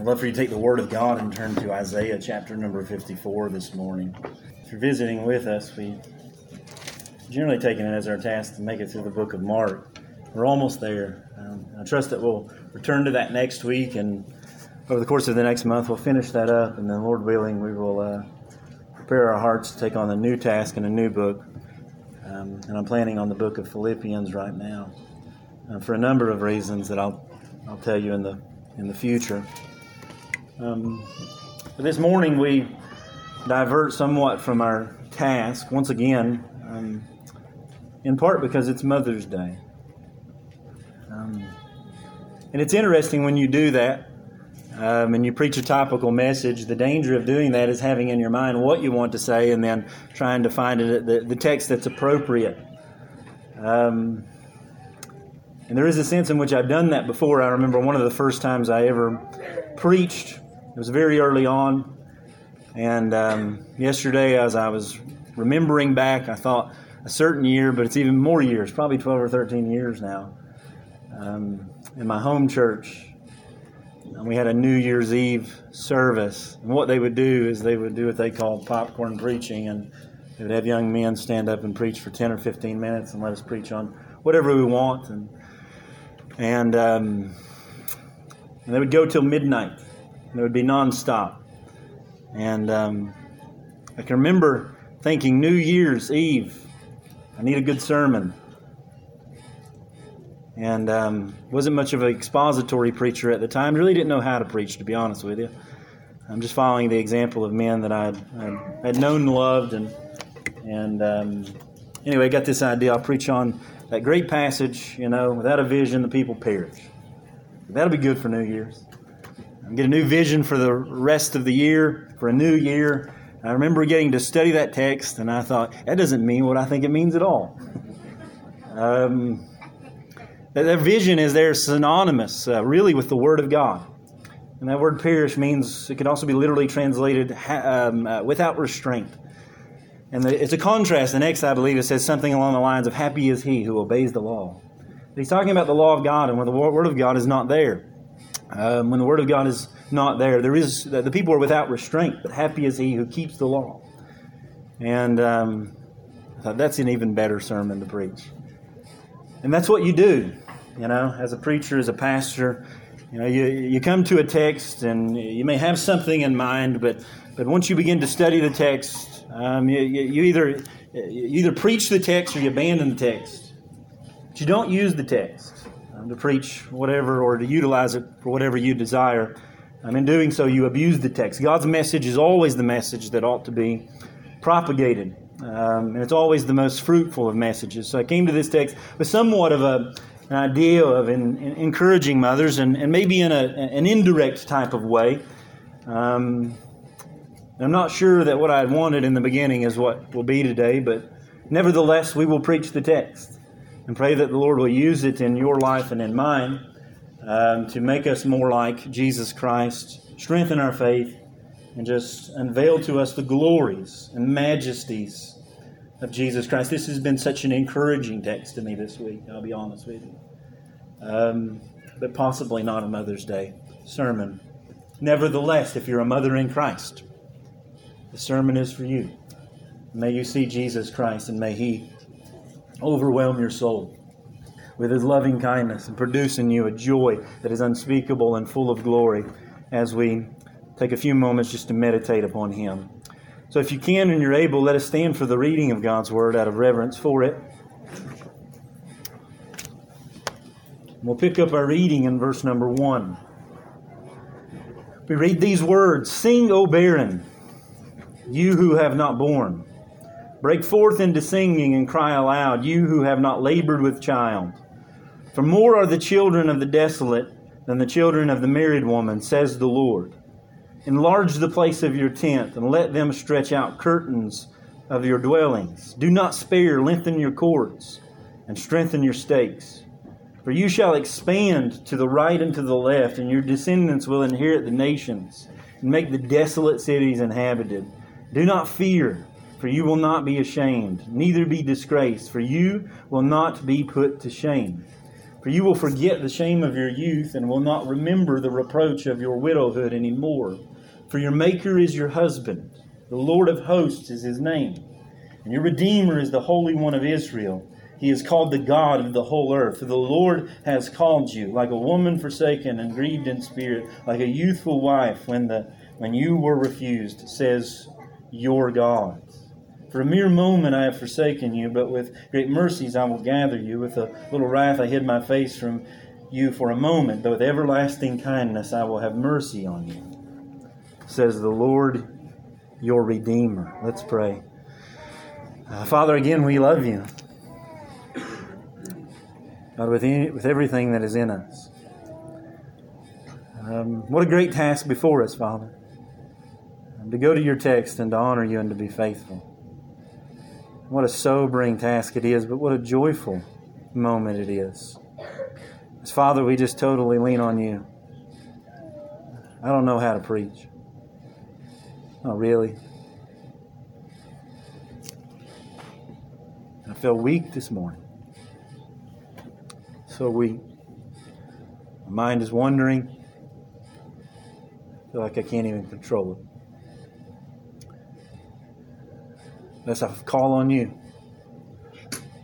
I'd love for you to take the Word of God and turn to Isaiah chapter number 54 this morning. If you're visiting with us, we generally taken it as our task to make it through the book of Mark. We're almost there. Um, I trust that we'll return to that next week, and over the course of the next month, we'll finish that up, and then, Lord willing, we will uh, prepare our hearts to take on a new task and a new book. Um, and I'm planning on the book of Philippians right now uh, for a number of reasons that I'll I'll tell you in the in the future. Um, this morning we divert somewhat from our task once again, um, in part because it's Mother's Day. Um, and it's interesting when you do that um, and you preach a topical message. The danger of doing that is having in your mind what you want to say and then trying to find it, the, the text that's appropriate. Um, and there is a sense in which I've done that before. I remember one of the first times I ever preached it was very early on. And um, yesterday, as I was remembering back, I thought a certain year, but it's even more years, probably 12 or 13 years now, um, in my home church. And we had a New Year's Eve service. And what they would do is they would do what they called popcorn preaching. And they would have young men stand up and preach for 10 or 15 minutes and let us preach on whatever we want. And, and, um, and they would go till midnight. It would be nonstop. And um, I can remember thinking, New Year's Eve, I need a good sermon. And um, wasn't much of an expository preacher at the time. Really didn't know how to preach, to be honest with you. I'm just following the example of men that I'd, I'd known and loved. And, and um, anyway, I got this idea. I'll preach on that great passage, you know, without a vision, the people perish. That'll be good for New Year's get a new vision for the rest of the year, for a new year. I remember getting to study that text, and I thought, that doesn't mean what I think it means at all. um, vision is there synonymous, uh, really, with the Word of God. And that word perish means, it can also be literally translated um, uh, without restraint. And the, it's a contrast. The next, I believe, it says something along the lines of, happy is he who obeys the law. He's talking about the law of God, and where the Word of God is not there. Um, when the Word of God is not there, there is the people are without restraint, but happy is he who keeps the law. And um, I thought that's an even better sermon to preach. And that's what you do, you know, as a preacher, as a pastor. You know, you, you come to a text and you may have something in mind, but, but once you begin to study the text, um, you, you, either, you either preach the text or you abandon the text. But you don't use the text um, to preach whatever or to utilize it for whatever you desire. Um, in doing so, you abuse the text. God's message is always the message that ought to be propagated. Um, and it's always the most fruitful of messages. So I came to this text with somewhat of a, an idea of in, in encouraging mothers and, and maybe in a, an indirect type of way. Um, I'm not sure that what I wanted in the beginning is what will be today, but nevertheless, we will preach the text and pray that the Lord will use it in your life and in mine um, to make us more like Jesus Christ, strengthen our faith, and just unveil to us the glories and majesties of Jesus Christ. This has been such an encouraging text to me this week, I'll be honest with you. Um, but possibly not a Mother's Day sermon. Nevertheless, if you're a mother in Christ, the sermon is for you. May you see Jesus Christ and may He overwhelm your soul with his loving kindness and produce in you a joy that is unspeakable and full of glory as we take a few moments just to meditate upon him. So, if you can and you're able, let us stand for the reading of God's word out of reverence for it. We'll pick up our reading in verse number one. We read these words Sing, O barren, you who have not borne. Break forth into singing and cry aloud, you who have not labored with child. For more are the children of the desolate than the children of the married woman, says the Lord. Enlarge the place of your tent, and let them stretch out curtains of your dwellings. Do not spare, lengthen your cords, and strengthen your stakes. For you shall expand to the right and to the left, and your descendants will inherit the nations, and make the desolate cities inhabited. Do not fear for you will not be ashamed, neither be disgraced, for you will not be put to shame. For you will forget the shame of your youth and will not remember the reproach of your widowhood any more. For your Maker is your husband, the Lord of hosts is his name, and your Redeemer is the Holy One of Israel. He is called the God of the whole earth. For the Lord has called you, like a woman forsaken and grieved in spirit, like a youthful wife when, the, when you were refused, says your God. For a mere moment I have forsaken you, but with great mercies I will gather you. With a little wrath I hid my face from you for a moment, but with everlasting kindness I will have mercy on you, says the Lord your Redeemer. Let's pray. Uh, Father, again, we love you. God, with, any, with everything that is in us. Um, what a great task before us, Father. to go to your text and to honor you and to be faithful. What a sobering task it is, but what a joyful moment it is. As Father, we just totally lean on you. I don't know how to preach. Oh, really? I feel weak this morning. So weak. My mind is wandering. I feel like I can't even control it. Let's call on you,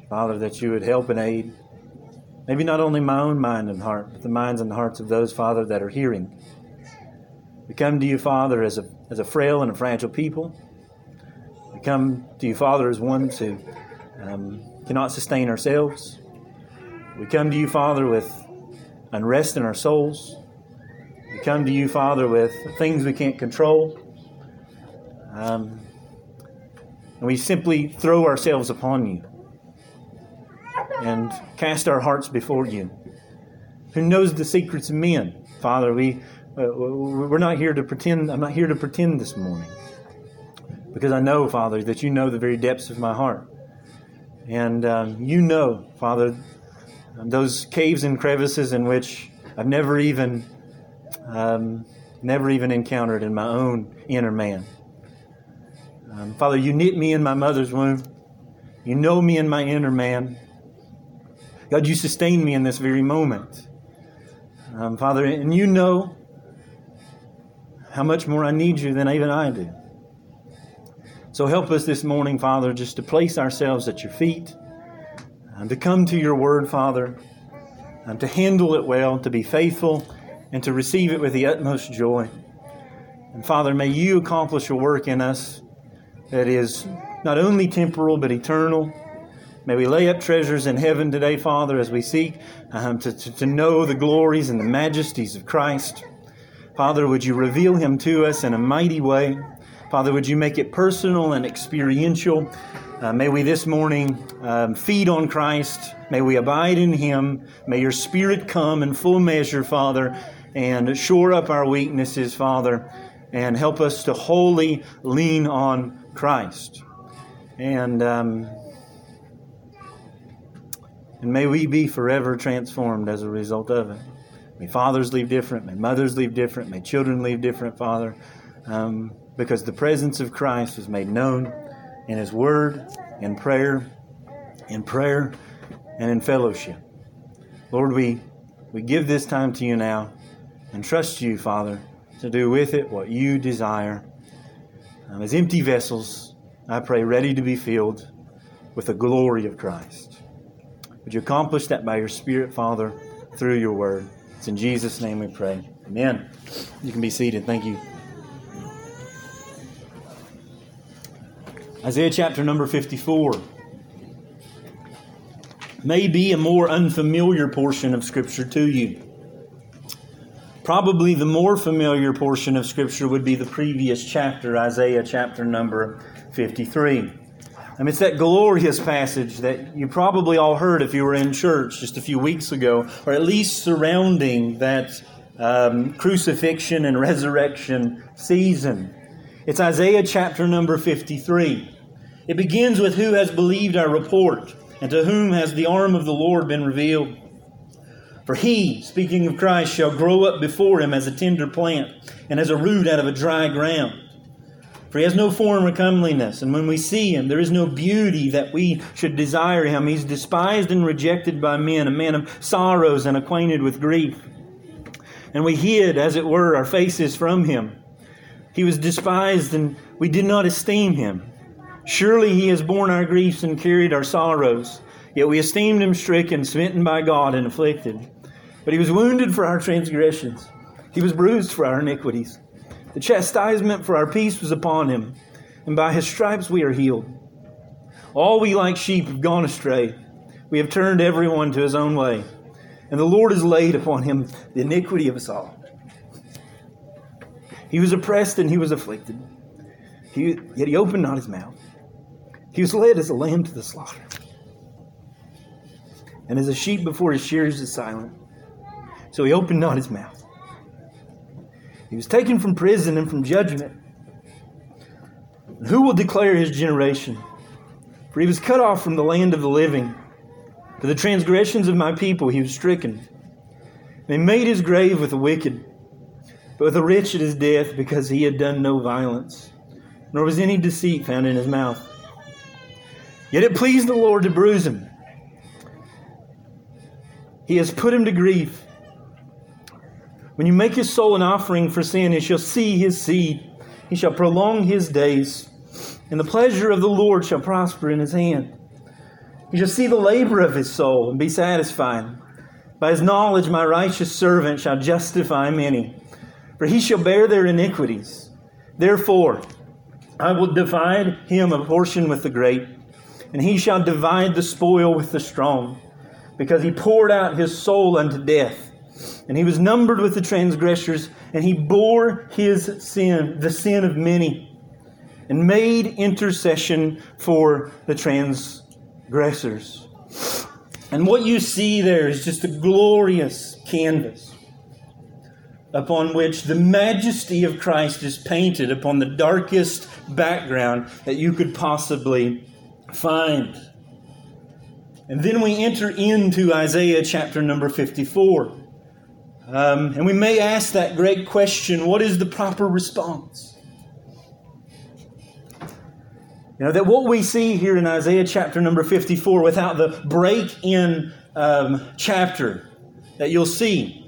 Father, that you would help and aid. Maybe not only my own mind and heart, but the minds and the hearts of those, Father, that are hearing. We come to you, Father, as a, as a frail and a fragile people. We come to you, Father, as ones who um, cannot sustain ourselves. We come to you, Father, with unrest in our souls. We come to you, Father, with things we can't control. Um, and we simply throw ourselves upon you and cast our hearts before you. Who knows the secrets of men? Father, we, uh, we're not here to pretend. I'm not here to pretend this morning. Because I know, Father, that you know the very depths of my heart. And um, you know, Father, those caves and crevices in which I've never even, um, never even encountered in my own inner man. Um, Father, you knit me in my mother's womb. You know me in my inner man. God, you sustain me in this very moment. Um, Father, and you know how much more I need you than even I do. So help us this morning, Father, just to place ourselves at your feet and to come to your word, Father, and to handle it well, to be faithful, and to receive it with the utmost joy. And Father, may you accomplish a work in us that is not only temporal but eternal. May we lay up treasures in heaven today, Father, as we seek um, to, to, to know the glories and the majesties of Christ. Father, would you reveal him to us in a mighty way? Father, would you make it personal and experiential? Uh, may we this morning um, feed on Christ. May we abide in him. May your spirit come in full measure, Father, and shore up our weaknesses, Father, and help us to wholly lean on Christ. And, um, and may we be forever transformed as a result of it. May fathers leave different, may mothers leave different, may children leave different, Father, um, because the presence of Christ is made known in His Word, in prayer, in prayer, and in fellowship. Lord, we, we give this time to you now and trust you, Father, to do with it what you desire um, as empty vessels, I pray, ready to be filled with the glory of Christ. Would you accomplish that by your Spirit, Father, through your word? It's in Jesus' name we pray. Amen. You can be seated. Thank you. Isaiah chapter number 54 may be a more unfamiliar portion of Scripture to you. Probably the more familiar portion of Scripture would be the previous chapter, Isaiah chapter number 53. I mean, it's that glorious passage that you probably all heard if you were in church just a few weeks ago, or at least surrounding that um, crucifixion and resurrection season. It's Isaiah chapter number 53. It begins with Who has believed our report, and to whom has the arm of the Lord been revealed? For he, speaking of Christ, shall grow up before him as a tender plant and as a root out of a dry ground. For he has no form or comeliness, and when we see him, there is no beauty that we should desire him. He's despised and rejected by men, a man of sorrows and acquainted with grief. And we hid, as it were, our faces from him. He was despised, and we did not esteem him. Surely he has borne our griefs and carried our sorrows. Yet we esteemed him stricken, smitten by God, and afflicted. But he was wounded for our transgressions, he was bruised for our iniquities. The chastisement for our peace was upon him, and by his stripes we are healed. All we like sheep have gone astray. We have turned everyone to his own way, and the Lord has laid upon him the iniquity of us all. He was oppressed and he was afflicted, he, yet he opened not his mouth. He was led as a lamb to the slaughter, and as a sheep before his shearers is silent, so he opened not his mouth. He was taken from prison and from judgment. Who will declare his generation? For he was cut off from the land of the living. For the transgressions of my people he was stricken. They made his grave with the wicked, but with the rich at his death, because he had done no violence, nor was any deceit found in his mouth. Yet it pleased the Lord to bruise him. He has put him to grief. When you make your soul an offering for sin, he shall see his seed. He shall prolong his days, and the pleasure of the Lord shall prosper in his hand. He shall see the labor of his soul and be satisfied. By his knowledge, my righteous servant shall justify many, for he shall bear their iniquities. Therefore, I will divide him a portion with the great, and he shall divide the spoil with the strong, because he poured out his soul unto death and he was numbered with the transgressors, and he bore his sin, the sin of many, and made intercession for the transgressors. And what you see there is just a glorious canvas upon which the majesty of Christ is painted upon the darkest background that you could possibly find. And then we enter into Isaiah chapter number 54. Um, and we may ask that great question what is the proper response? You know, that what we see here in Isaiah chapter number 54, without the break in um, chapter, that you'll see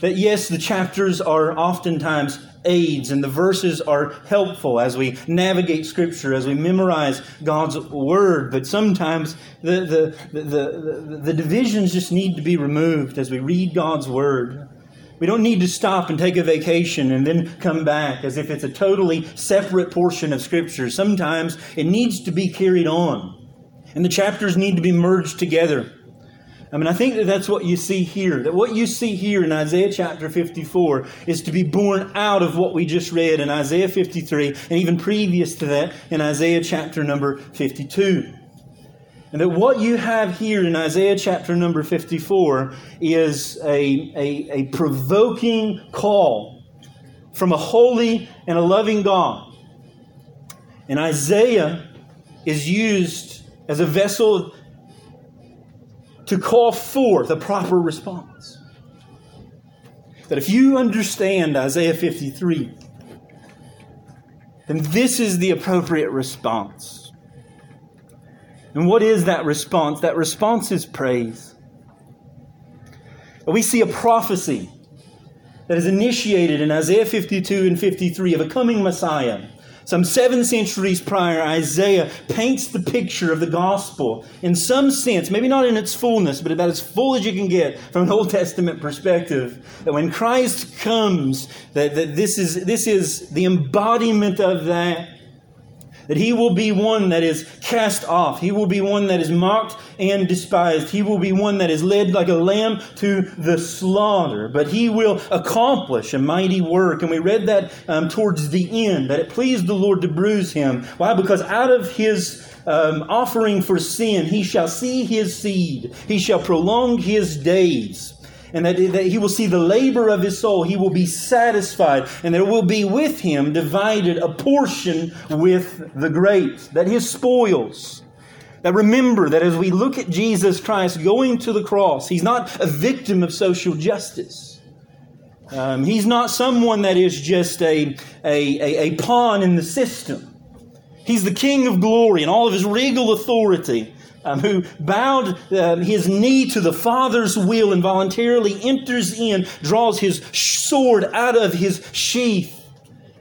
that yes, the chapters are oftentimes aids and the verses are helpful as we navigate Scripture, as we memorize God's Word. But sometimes the, the, the, the, the divisions just need to be removed as we read God's Word. We don't need to stop and take a vacation and then come back as if it's a totally separate portion of Scripture. Sometimes it needs to be carried on, and the chapters need to be merged together. I mean, I think that that's what you see here. That what you see here in Isaiah chapter 54 is to be born out of what we just read in Isaiah 53 and even previous to that in Isaiah chapter number 52. And that what you have here in Isaiah chapter number 54 is a, a, a provoking call from a holy and a loving God. And Isaiah is used as a vessel to call forth a proper response. That if you understand Isaiah 53, then this is the appropriate response. And what is that response? That response is praise. We see a prophecy that is initiated in Isaiah 52 and 53 of a coming Messiah some seven centuries prior, Isaiah paints the picture of the gospel in some sense, maybe not in its fullness, but about as full as you can get from an Old Testament perspective. That when Christ comes, that, that this, is, this is the embodiment of that that he will be one that is cast off. He will be one that is mocked and despised. He will be one that is led like a lamb to the slaughter. But he will accomplish a mighty work. And we read that um, towards the end, that it pleased the Lord to bruise him. Why? Because out of his um, offering for sin, he shall see his seed, he shall prolong his days and that, that he will see the labor of his soul. He will be satisfied, and there will be with him divided a portion with the great, that his spoils. That remember that as we look at Jesus Christ going to the cross, he's not a victim of social justice. Um, he's not someone that is just a, a, a, a pawn in the system. He's the King of glory and all of his regal authority, um, who bowed uh, his knee to the Father's will and voluntarily enters in, draws his sword out of his sheath,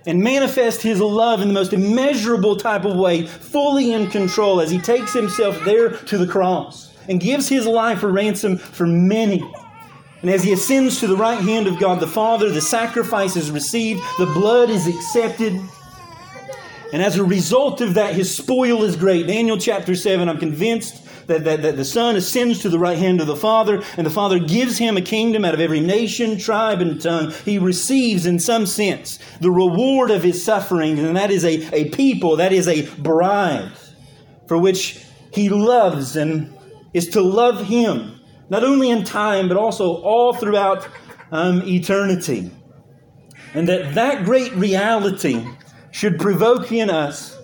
and manifests his love in the most immeasurable type of way, fully in control as he takes himself there to the cross and gives his life a ransom for many. And as he ascends to the right hand of God the Father, the sacrifice is received, the blood is accepted. And as a result of that, his spoil is great. Daniel chapter 7, I'm convinced that, that, that the Son ascends to the right hand of the Father, and the Father gives him a kingdom out of every nation, tribe, and tongue. He receives, in some sense, the reward of his suffering, and that is a, a people, that is a bride for which he loves and is to love him not only in time, but also all throughout um, eternity. And that that great reality should provoke in us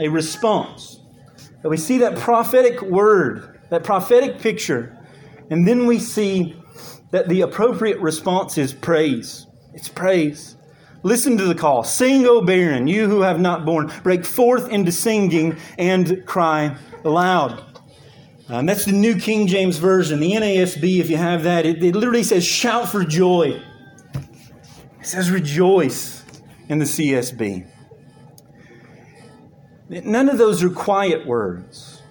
a response. That we see that prophetic word, that prophetic picture, and then we see that the appropriate response is praise. It's praise. Listen to the call. Sing, O barren, you who have not borne. Break forth into singing and cry aloud. Um, that's the New King James Version. The NASB, if you have that, it, it literally says shout for joy. It says rejoice in the CSB. None of those are quiet words.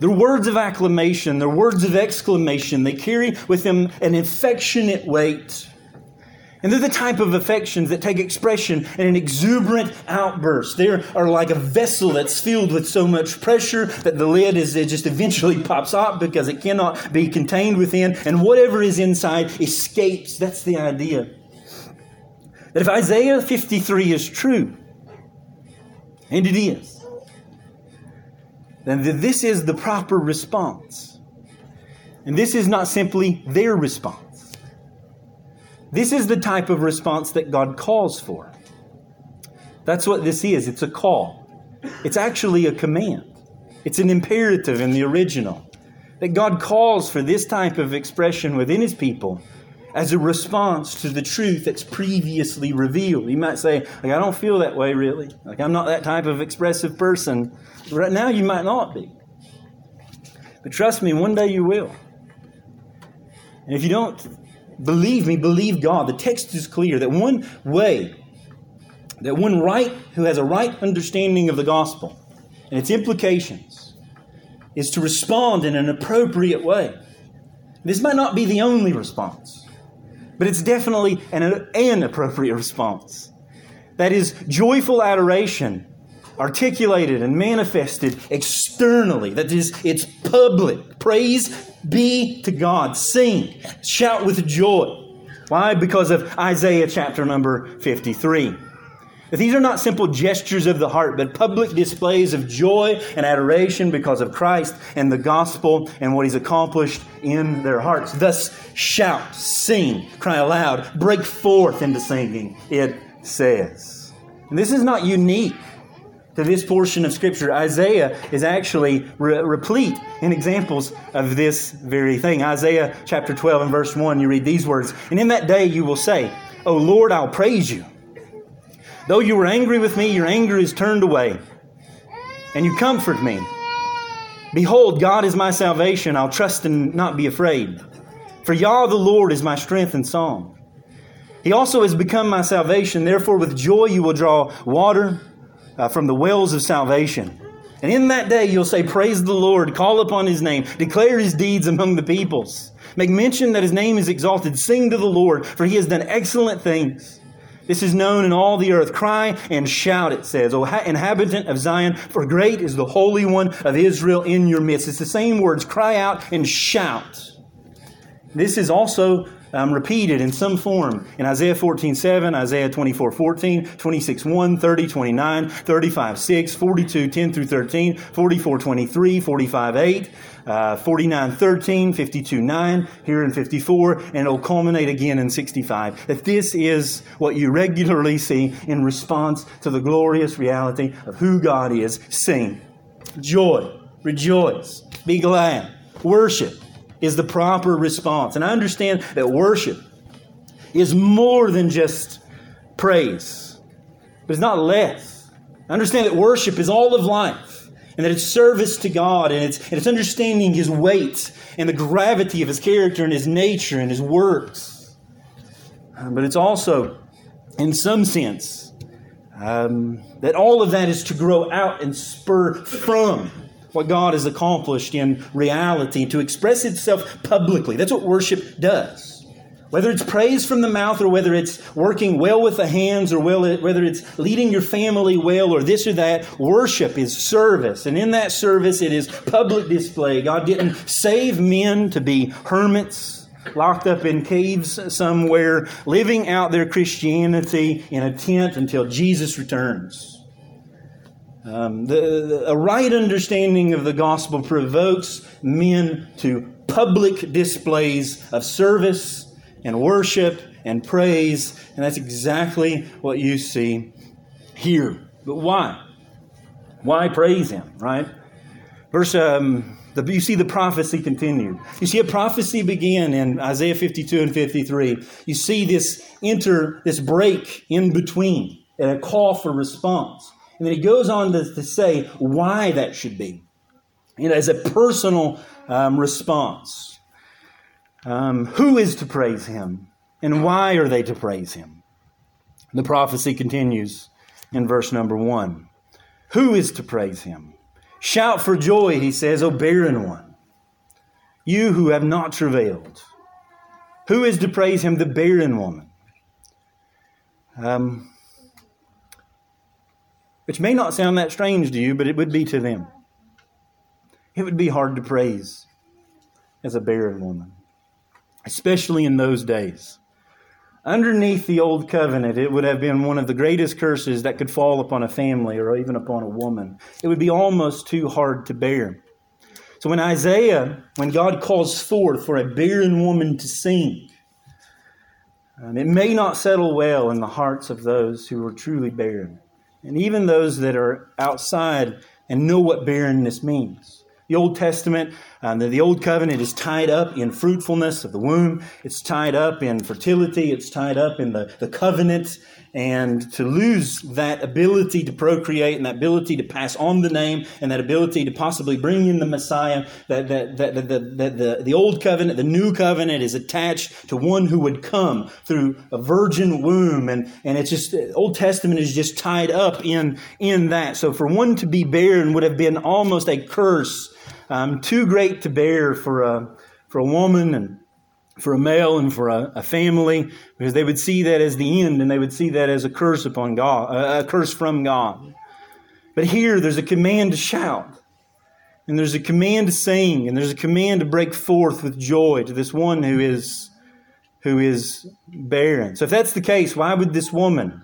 They're words of acclamation, they're words of exclamation. They carry with them an affectionate weight. And they're the type of affections that take expression in an exuberant outburst. They are like a vessel that's filled with so much pressure that the lid is it just eventually pops up because it cannot be contained within, and whatever is inside escapes. That's the idea. That if Isaiah 53 is true, and it is, then this is the proper response. And this is not simply their response. This is the type of response that God calls for. That's what this is. It's a call. It's actually a command. It's an imperative in the original. That God calls for this type of expression within His people as a response to the truth that's previously revealed. You might say, like, I don't feel that way really. Like, I'm not that type of expressive person. Right now, you might not be. But trust me, one day you will. And if you don't Believe me, believe God. The text is clear that one way, that one right who has a right understanding of the gospel and its implications is to respond in an appropriate way. This might not be the only response, but it's definitely an, an appropriate response. That is joyful adoration articulated and manifested externally. That is, it's public. Praise be to God. Sing. Shout with joy. Why? Because of Isaiah chapter number 53. These are not simple gestures of the heart, but public displays of joy and adoration because of Christ and the gospel and what he's accomplished in their hearts. Thus, shout, sing, cry aloud, break forth into singing, it says. And this is not unique to this portion of Scripture. Isaiah is actually re- replete in examples of this very thing. Isaiah chapter 12 and verse 1, you read these words And in that day you will say, O Lord, I'll praise you. Though you were angry with me, your anger is turned away, and you comfort me. Behold, God is my salvation. I'll trust and not be afraid. For Yah the Lord is my strength and song. He also has become my salvation. Therefore, with joy you will draw water uh, from the wells of salvation. And in that day you'll say, Praise the Lord, call upon his name, declare his deeds among the peoples. Make mention that his name is exalted, sing to the Lord, for he has done excellent things. This is known in all the earth. Cry and shout, it says, O inhabitant of Zion, for great is the Holy One of Israel in your midst. It's the same words, cry out and shout. This is also um, repeated in some form. In Isaiah 14 7, Isaiah 24 14, 26 1, 30 29, 35 6, 42 10 through 13, 44 23, 45 8, uh, 49 13, 52 9, here in 54, and it'll culminate again in 65. That this is what you regularly see in response to the glorious reality of who God is. Sing, joy, rejoice, be glad, worship is the proper response. And I understand that worship is more than just praise, but it's not less. I understand that worship is all of life and that it's service to God and it's, and it's understanding His weight and the gravity of His character and His nature and His works. Um, but it's also, in some sense, um, that all of that is to grow out and spur from what God has accomplished in reality, to express itself publicly. That's what worship does. Whether it's praise from the mouth or whether it's working well with the hands or whether it's leading your family well or this or that, worship is service. And in that service, it is public display. God didn't save men to be hermits, locked up in caves somewhere, living out their Christianity in a tent until Jesus returns. Um, the, the, a right understanding of the gospel provokes men to public displays of service and worship and praise, and that's exactly what you see here. But why? Why praise Him, right? Verse, um, the, you see the prophecy continued. You see a prophecy begin in Isaiah 52 and 53. You see this enter, this break in between, and a call for response. And then he goes on to, to say why that should be, you know, as a personal um, response. Um, who is to praise him, and why are they to praise him? The prophecy continues in verse number one. Who is to praise him? Shout for joy, he says, O barren one, you who have not travailed. Who is to praise him? The barren woman. Um, which may not sound that strange to you, but it would be to them. It would be hard to praise as a barren woman, especially in those days. Underneath the old covenant, it would have been one of the greatest curses that could fall upon a family or even upon a woman. It would be almost too hard to bear. So when Isaiah, when God calls forth for a barren woman to sing, um, it may not settle well in the hearts of those who are truly barren and even those that are outside and know what barrenness means. The Old Testament, um, the, the Old Covenant is tied up in fruitfulness of the womb. It's tied up in fertility. It's tied up in the, the covenant. And to lose that ability to procreate and that ability to pass on the name and that ability to possibly bring in the Messiah, that, that, that, that, that, that the, the Old Covenant, the New Covenant is attached to one who would come through a virgin womb. And, and it's just, Old Testament is just tied up in, in that. So for one to be barren would have been almost a curse um, too great to bear for a, for a woman and for a male and for a, a, family because they would see that as the end and they would see that as a curse upon God, a, curse from God. But here there's a command to shout. And there's a command to sing, and there's a command to break forth with joy to this one who is who is barren. So if that's the case, why would this woman?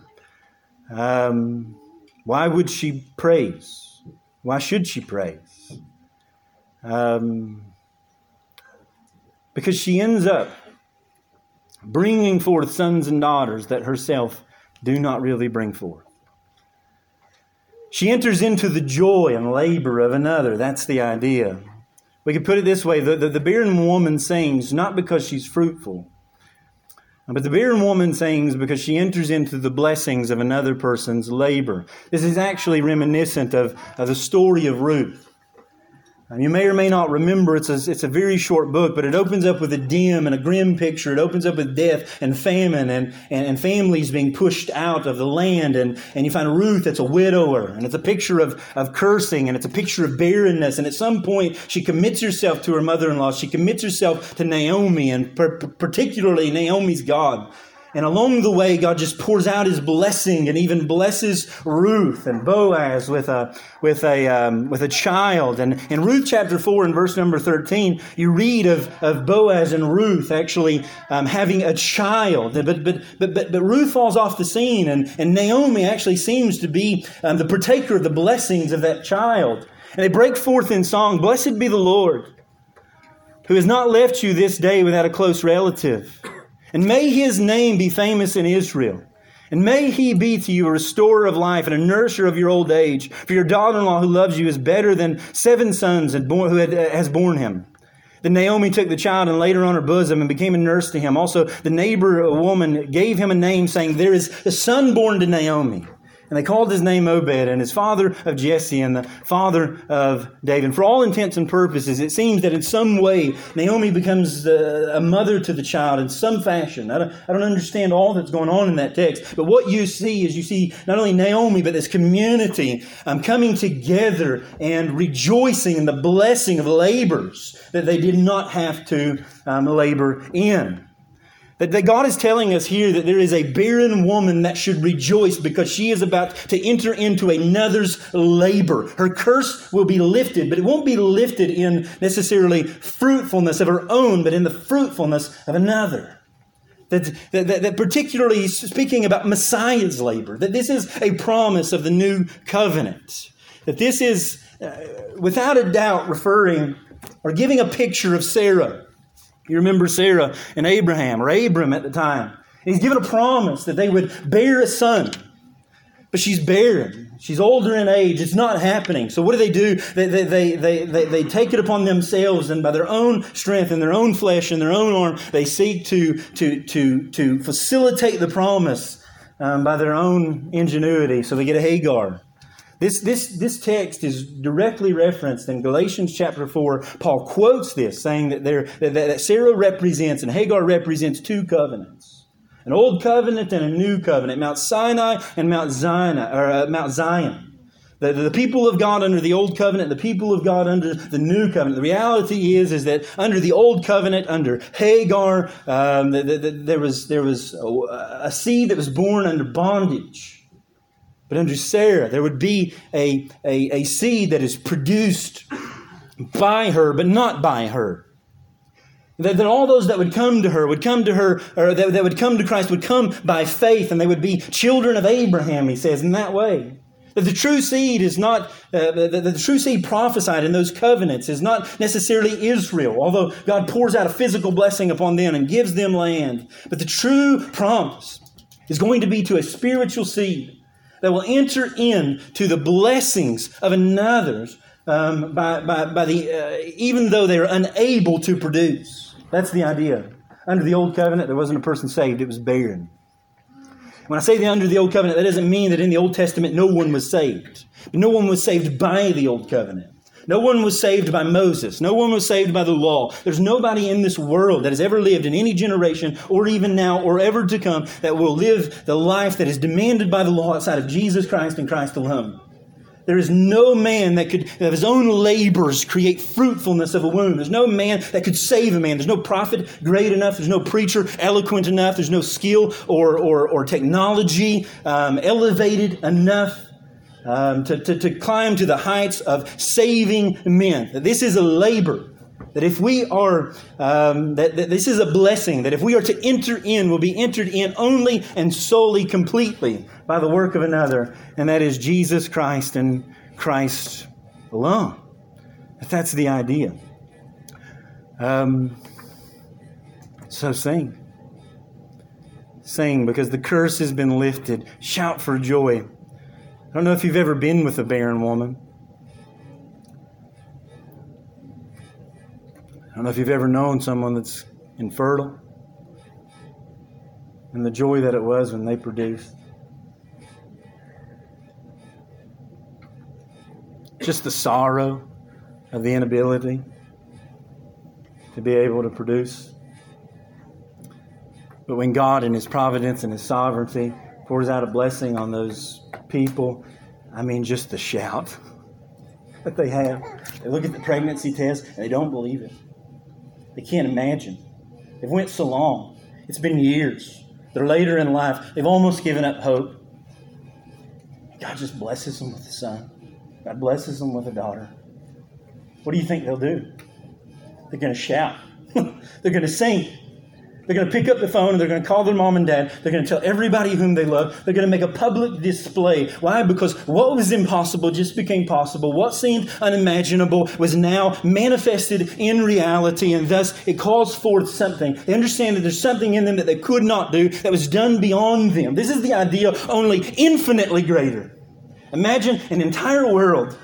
Um, why would she praise? Why should she praise? Um, because she ends up bringing forth sons and daughters that herself do not really bring forth. She enters into the joy and labor of another. That's the idea. We could put it this way the, the, the barren woman sings not because she's fruitful, but the barren woman sings because she enters into the blessings of another person's labor. This is actually reminiscent of, of the story of Ruth. Um, you may or may not remember, it's a, it's a very short book, but it opens up with a dim and a grim picture. It opens up with death and famine and, and, and families being pushed out of the land. And, and you find Ruth that's a widower, and it's a picture of, of cursing, and it's a picture of barrenness. And at some point, she commits herself to her mother in law. She commits herself to Naomi, and per- particularly Naomi's God. And along the way, God just pours out His blessing and even blesses Ruth and Boaz with a with a um, with a child. And in Ruth chapter four and verse number thirteen, you read of, of Boaz and Ruth actually um, having a child. But, but but but but Ruth falls off the scene, and and Naomi actually seems to be um, the partaker of the blessings of that child. And they break forth in song, "Blessed be the Lord." Who has not left you this day without a close relative. And may his name be famous in Israel. And may he be to you a restorer of life and a nourisher of your old age. For your daughter in law who loves you is better than seven sons who uh, has borne him. Then Naomi took the child and laid her on her bosom and became a nurse to him. Also, the neighbor woman gave him a name, saying, There is a son born to Naomi. And they called his name Obed, and his father of Jesse, and the father of David. For all intents and purposes, it seems that in some way Naomi becomes a mother to the child in some fashion. I don't, I don't understand all that's going on in that text, but what you see is you see not only Naomi, but this community um, coming together and rejoicing in the blessing of labors that they did not have to um, labor in. That, God is telling us here that there is a barren woman that should rejoice because she is about to enter into another's labor. Her curse will be lifted, but it won't be lifted in necessarily fruitfulness of her own, but in the fruitfulness of another. That, that, that, that, particularly speaking about Messiah's labor, that this is a promise of the new covenant. That this is, uh, without a doubt, referring or giving a picture of Sarah you remember Sarah and Abraham, or Abram at the time. He's given a promise that they would bear a son. But she's barren. She's older in age. It's not happening. So what do they do? They, they, they, they, they, they take it upon themselves and by their own strength and their own flesh and their own arm, they seek to, to, to, to facilitate the promise um, by their own ingenuity. So they get a Hagar. This, this, this text is directly referenced in Galatians chapter 4. Paul quotes this, saying that, there, that, that Sarah represents and Hagar represents two covenants an old covenant and a new covenant, Mount Sinai and Mount Zion. Or, uh, Mount Zion. The, the people of God under the old covenant, the people of God under the new covenant. The reality is, is that under the old covenant, under Hagar, um, the, the, there was, there was a, a seed that was born under bondage. But under Sarah, there would be a, a, a seed that is produced by her, but not by her. That, that all those that would come to her would come to her, or that, that would come to Christ would come by faith, and they would be children of Abraham, he says, in that way. That the true seed is not, uh, the, the, the true seed prophesied in those covenants is not necessarily Israel, although God pours out a physical blessing upon them and gives them land. But the true promise is going to be to a spiritual seed that will enter into the blessings of another's um, by, by, by the, uh, even though they're unable to produce. That's the idea. Under the old covenant, there wasn't a person saved, it was barren. When I say the under the old covenant, that doesn't mean that in the Old Testament no one was saved. No one was saved by the old covenant. No one was saved by Moses. No one was saved by the law. There's nobody in this world that has ever lived in any generation or even now or ever to come that will live the life that is demanded by the law outside of Jesus Christ and Christ alone. There is no man that could, of his own labors, create fruitfulness of a womb. There's no man that could save a man. There's no prophet great enough. There's no preacher eloquent enough. There's no skill or, or, or technology um, elevated enough um, to, to, to climb to the heights of saving men. That this is a labor. That if we are, um, that, that this is a blessing, that if we are to enter in, will be entered in only and solely, completely by the work of another, and that is Jesus Christ and Christ alone. That's the idea. Um, so sing. Sing because the curse has been lifted. Shout for joy. I don't know if you've ever been with a barren woman. I don't know if you've ever known someone that's infertile and the joy that it was when they produced. Just the sorrow of the inability to be able to produce. But when God, in His providence and His sovereignty, pours out a blessing on those people. I mean, just the shout that they have. They look at the pregnancy test and they don't believe it. They can't imagine. They've went so long. It's been years. They're later in life. They've almost given up hope. God just blesses them with a son. God blesses them with a daughter. What do you think they'll do? They're going to shout. They're going to sing. They're going to pick up the phone and they're going to call their mom and dad. They're going to tell everybody whom they love. They're going to make a public display. Why? Because what was impossible just became possible. What seemed unimaginable was now manifested in reality, and thus it calls forth something. They understand that there's something in them that they could not do that was done beyond them. This is the idea, only infinitely greater. Imagine an entire world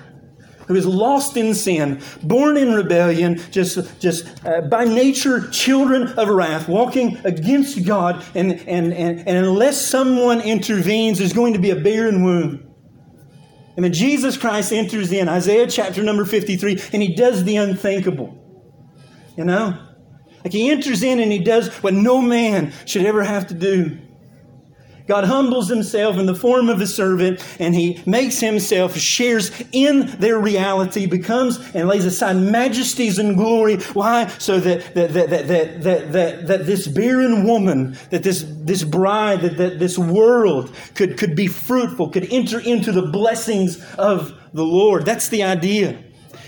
who is lost in sin, born in rebellion, just, just uh, by nature children of wrath, walking against God, and, and, and, and unless someone intervenes, there's going to be a barren womb. And then Jesus Christ enters in, Isaiah chapter number 53, and he does the unthinkable. You know? Like he enters in and he does what no man should ever have to do. God humbles himself in the form of a servant and he makes himself, shares in their reality, becomes and lays aside majesties and glory. Why? So that, that, that, that, that, that, that, that this barren woman, that this, this bride, that, that this world could, could be fruitful, could enter into the blessings of the Lord. That's the idea.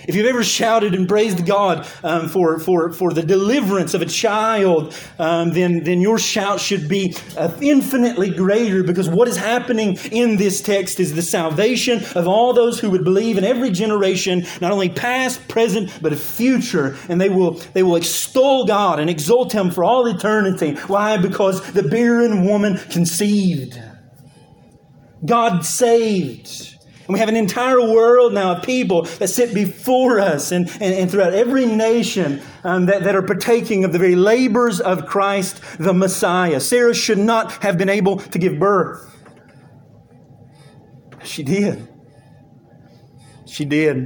If you've ever shouted and praised God um, for, for, for the deliverance of a child, um, then, then your shout should be uh, infinitely greater because what is happening in this text is the salvation of all those who would believe in every generation, not only past, present, but future. And they will, they will extol God and exalt Him for all eternity. Why? Because the barren woman conceived. God saved. And we have an entire world now of people that sit before us and, and, and throughout every nation um, that, that are partaking of the very labors of Christ the Messiah. Sarah should not have been able to give birth. She did. She did.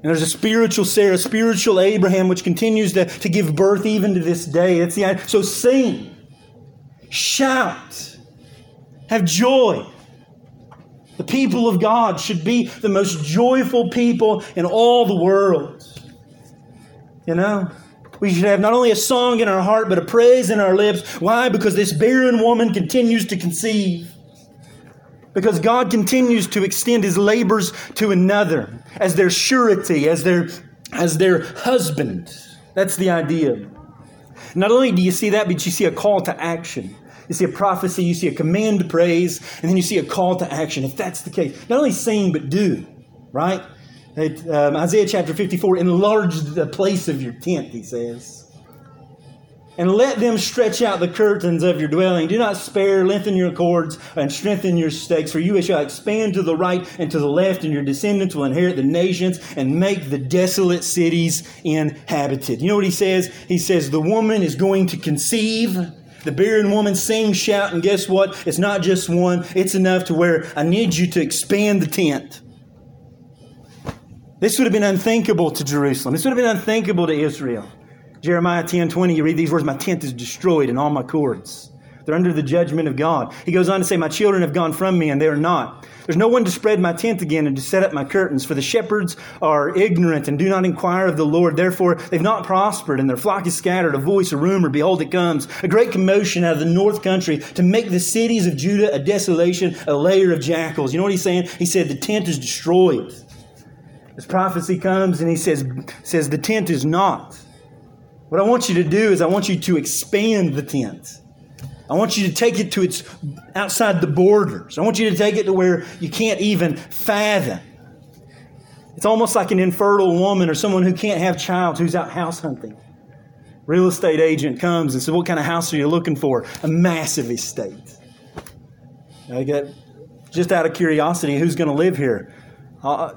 And there's a spiritual Sarah, spiritual Abraham, which continues to, to give birth even to this day. The so sing, shout, have joy. The people of God should be the most joyful people in all the world. You know? We should have not only a song in our heart, but a praise in our lips. Why? Because this barren woman continues to conceive. Because God continues to extend his labors to another as their surety, as their, as their husband. That's the idea. Not only do you see that, but you see a call to action. You see a prophecy, you see a command to praise, and then you see a call to action. If that's the case, not only sing, but do, right? It, um, Isaiah chapter 54 enlarge the place of your tent, he says. And let them stretch out the curtains of your dwelling. Do not spare, lengthen your cords, and strengthen your stakes, for you shall expand to the right and to the left, and your descendants will inherit the nations and make the desolate cities inhabited. You know what he says? He says, The woman is going to conceive the barren woman sings, shout, and guess what? It's not just one, it's enough to where I need you to expand the tent. This would have been unthinkable to Jerusalem. This would have been unthinkable to Israel. Jeremiah 10 20, you read these words My tent is destroyed and all my cords. They're under the judgment of God. He goes on to say, My children have gone from me, and they are not. There's no one to spread my tent again and to set up my curtains, for the shepherds are ignorant and do not inquire of the Lord. Therefore, they've not prospered, and their flock is scattered. A voice, a rumor, behold, it comes. A great commotion out of the north country to make the cities of Judah a desolation, a layer of jackals. You know what he's saying? He said, The tent is destroyed. This prophecy comes and he says, says the tent is not. What I want you to do is I want you to expand the tent. I want you to take it to its outside the borders. I want you to take it to where you can't even fathom. It's almost like an infertile woman or someone who can't have child who's out house hunting. Real estate agent comes and says, What kind of house are you looking for? A massive estate. I get just out of curiosity, who's going to live here? Uh,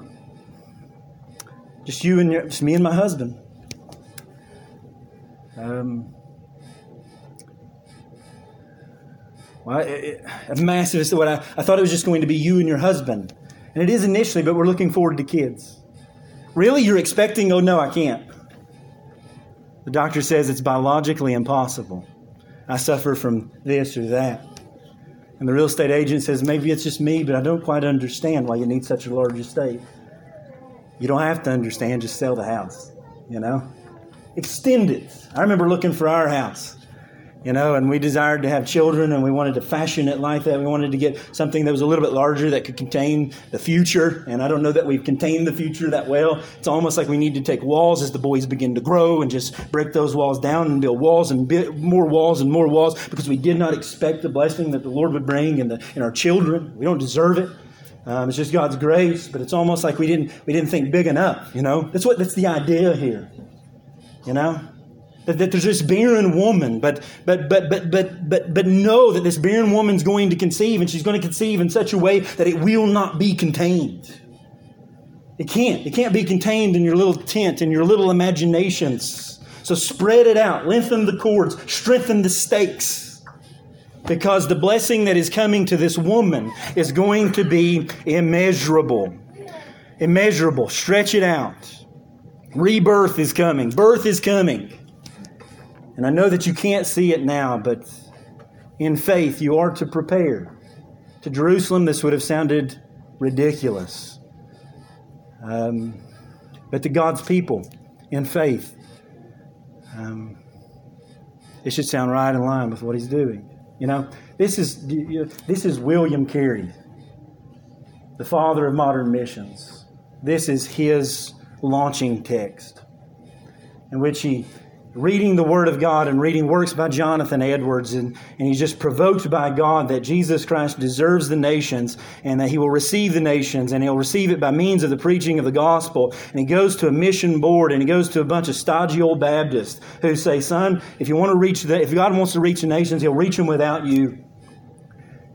just you and your, just me and my husband. Um, Well, it, massive. So what I, I thought it was just going to be you and your husband. And it is initially, but we're looking forward to kids. Really? You're expecting, oh no, I can't. The doctor says it's biologically impossible. I suffer from this or that. And the real estate agent says, maybe it's just me, but I don't quite understand why you need such a large estate. You don't have to understand, just sell the house, you know? Extend it. I remember looking for our house you know, and we desired to have children and we wanted to fashion it like that. We wanted to get something that was a little bit larger that could contain the future. And I don't know that we've contained the future that well. It's almost like we need to take walls as the boys begin to grow and just break those walls down and build walls and more walls and more walls because we did not expect the blessing that the Lord would bring in, the, in our children. We don't deserve it. Um, it's just God's grace, but it's almost like we didn't we didn't think big enough. You know, that's what that's the idea here. You know, that, that there's this barren woman, but, but, but, but, but, but, but know that this barren woman's going to conceive, and she's going to conceive in such a way that it will not be contained. It can't. It can't be contained in your little tent, in your little imaginations. So spread it out, lengthen the cords, strengthen the stakes. Because the blessing that is coming to this woman is going to be immeasurable. Immeasurable. Stretch it out. Rebirth is coming. Birth is coming. And I know that you can't see it now, but in faith you are to prepare. To Jerusalem, this would have sounded ridiculous. Um, but to God's people in faith, um, it should sound right in line with what He's doing. You know, this is this is William Carey, the father of modern missions. This is his launching text, in which he reading the Word of God and reading works by Jonathan Edwards, and, and he's just provoked by God that Jesus Christ deserves the nations and that he will receive the nations and he'll receive it by means of the preaching of the gospel. And he goes to a mission board and he goes to a bunch of stodgy old Baptists who say, Son, if you want to reach the, if God wants to reach the nations, he'll reach them without you.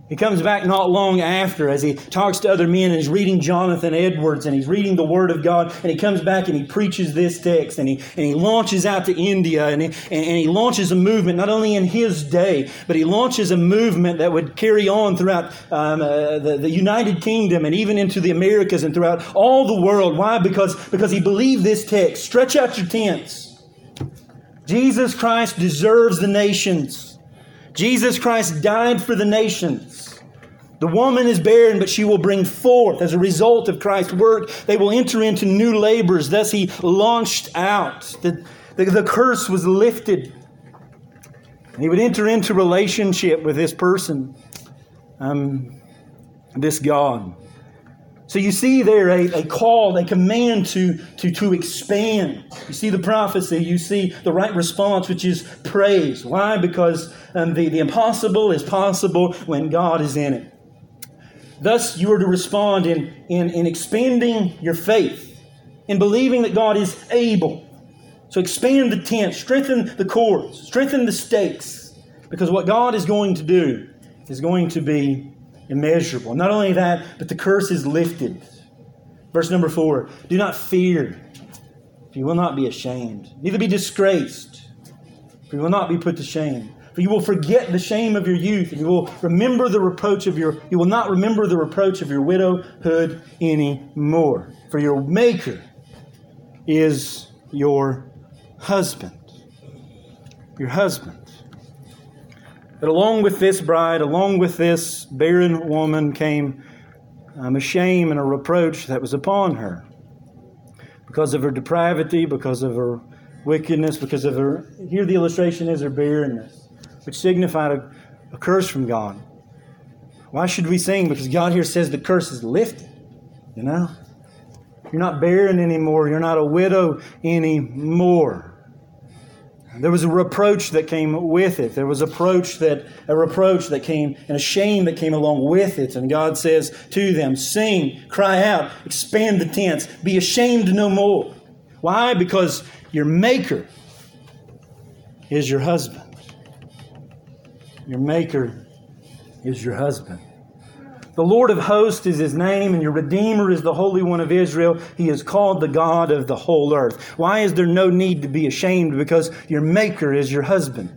He comes back not long after as he talks to other men and he's reading Jonathan Edwards and he's reading the Word of God and he comes back and he preaches this text and he, and he launches out to India and he, and he launches a movement not only in his day, but he launches a movement that would carry on throughout um, uh, the, the United Kingdom and even into the Americas and throughout all the world. Why? Because, because he believed this text. Stretch out your tents. Jesus Christ deserves the nations. Jesus Christ died for the nations. The woman is barren, but she will bring forth as a result of Christ's work. They will enter into new labors. Thus, he launched out. The, the, the curse was lifted. And he would enter into relationship with this person, um, this God. So you see there a, a call, a command to, to, to expand. You see the prophecy, you see the right response, which is praise. Why? Because um, the, the impossible is possible when God is in it. Thus, you are to respond in, in, in expanding your faith, in believing that God is able. So expand the tent, strengthen the cords, strengthen the stakes, because what God is going to do is going to be immeasurable. Not only that, but the curse is lifted. Verse number four Do not fear, for you will not be ashamed, neither be disgraced, for you will not be put to shame. For you will forget the shame of your youth, and you will remember the reproach of your you will not remember the reproach of your widowhood any more. For your maker is your husband. Your husband. But along with this bride, along with this barren woman, came um, a shame and a reproach that was upon her because of her depravity, because of her wickedness, because of her. Here, the illustration is her barrenness, which signified a, a curse from God. Why should we sing? Because God here says the curse is lifted. You know? You're not barren anymore. You're not a widow anymore. There was a reproach that came with it. There was a reproach that a reproach that came and a shame that came along with it. And God says to them, Sing, cry out, expand the tents, be ashamed no more. Why? Because your maker is your husband. Your maker is your husband. The Lord of hosts is his name, and your Redeemer is the Holy One of Israel. He is called the God of the whole earth. Why is there no need to be ashamed? Because your Maker is your husband.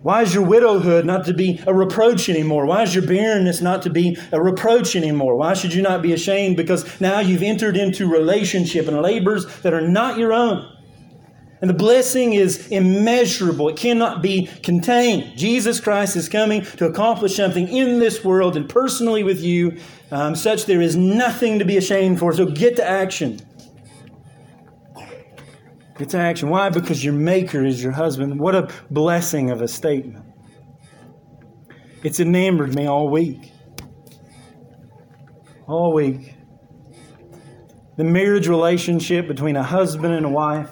Why is your widowhood not to be a reproach anymore? Why is your barrenness not to be a reproach anymore? Why should you not be ashamed? Because now you've entered into relationship and labors that are not your own. And the blessing is immeasurable. It cannot be contained. Jesus Christ is coming to accomplish something in this world and personally with you, um, such there is nothing to be ashamed for. So get to action. Get to action. Why? Because your Maker is your husband. What a blessing of a statement. It's enamored me all week. All week. The marriage relationship between a husband and a wife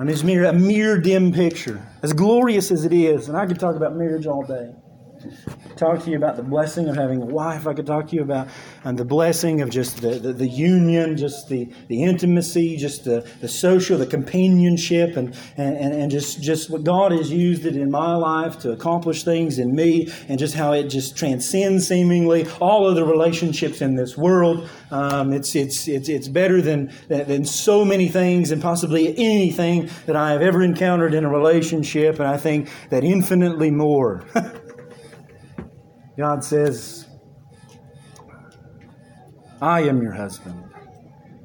and it's mere, a mere dim picture. As glorious as it is, and I could talk about marriage all day. Talk to you about the blessing of having a wife. I could talk to you about and the blessing of just the, the, the, union, just the, the intimacy, just the, the social, the companionship, and, and, and just, just what God has used it in my life to accomplish things in me, and just how it just transcends seemingly all of the relationships in this world. Um, it's, it's, it's, it's better than, than so many things and possibly anything that I have ever encountered in a relationship, and I think that infinitely more. God says, I am your husband.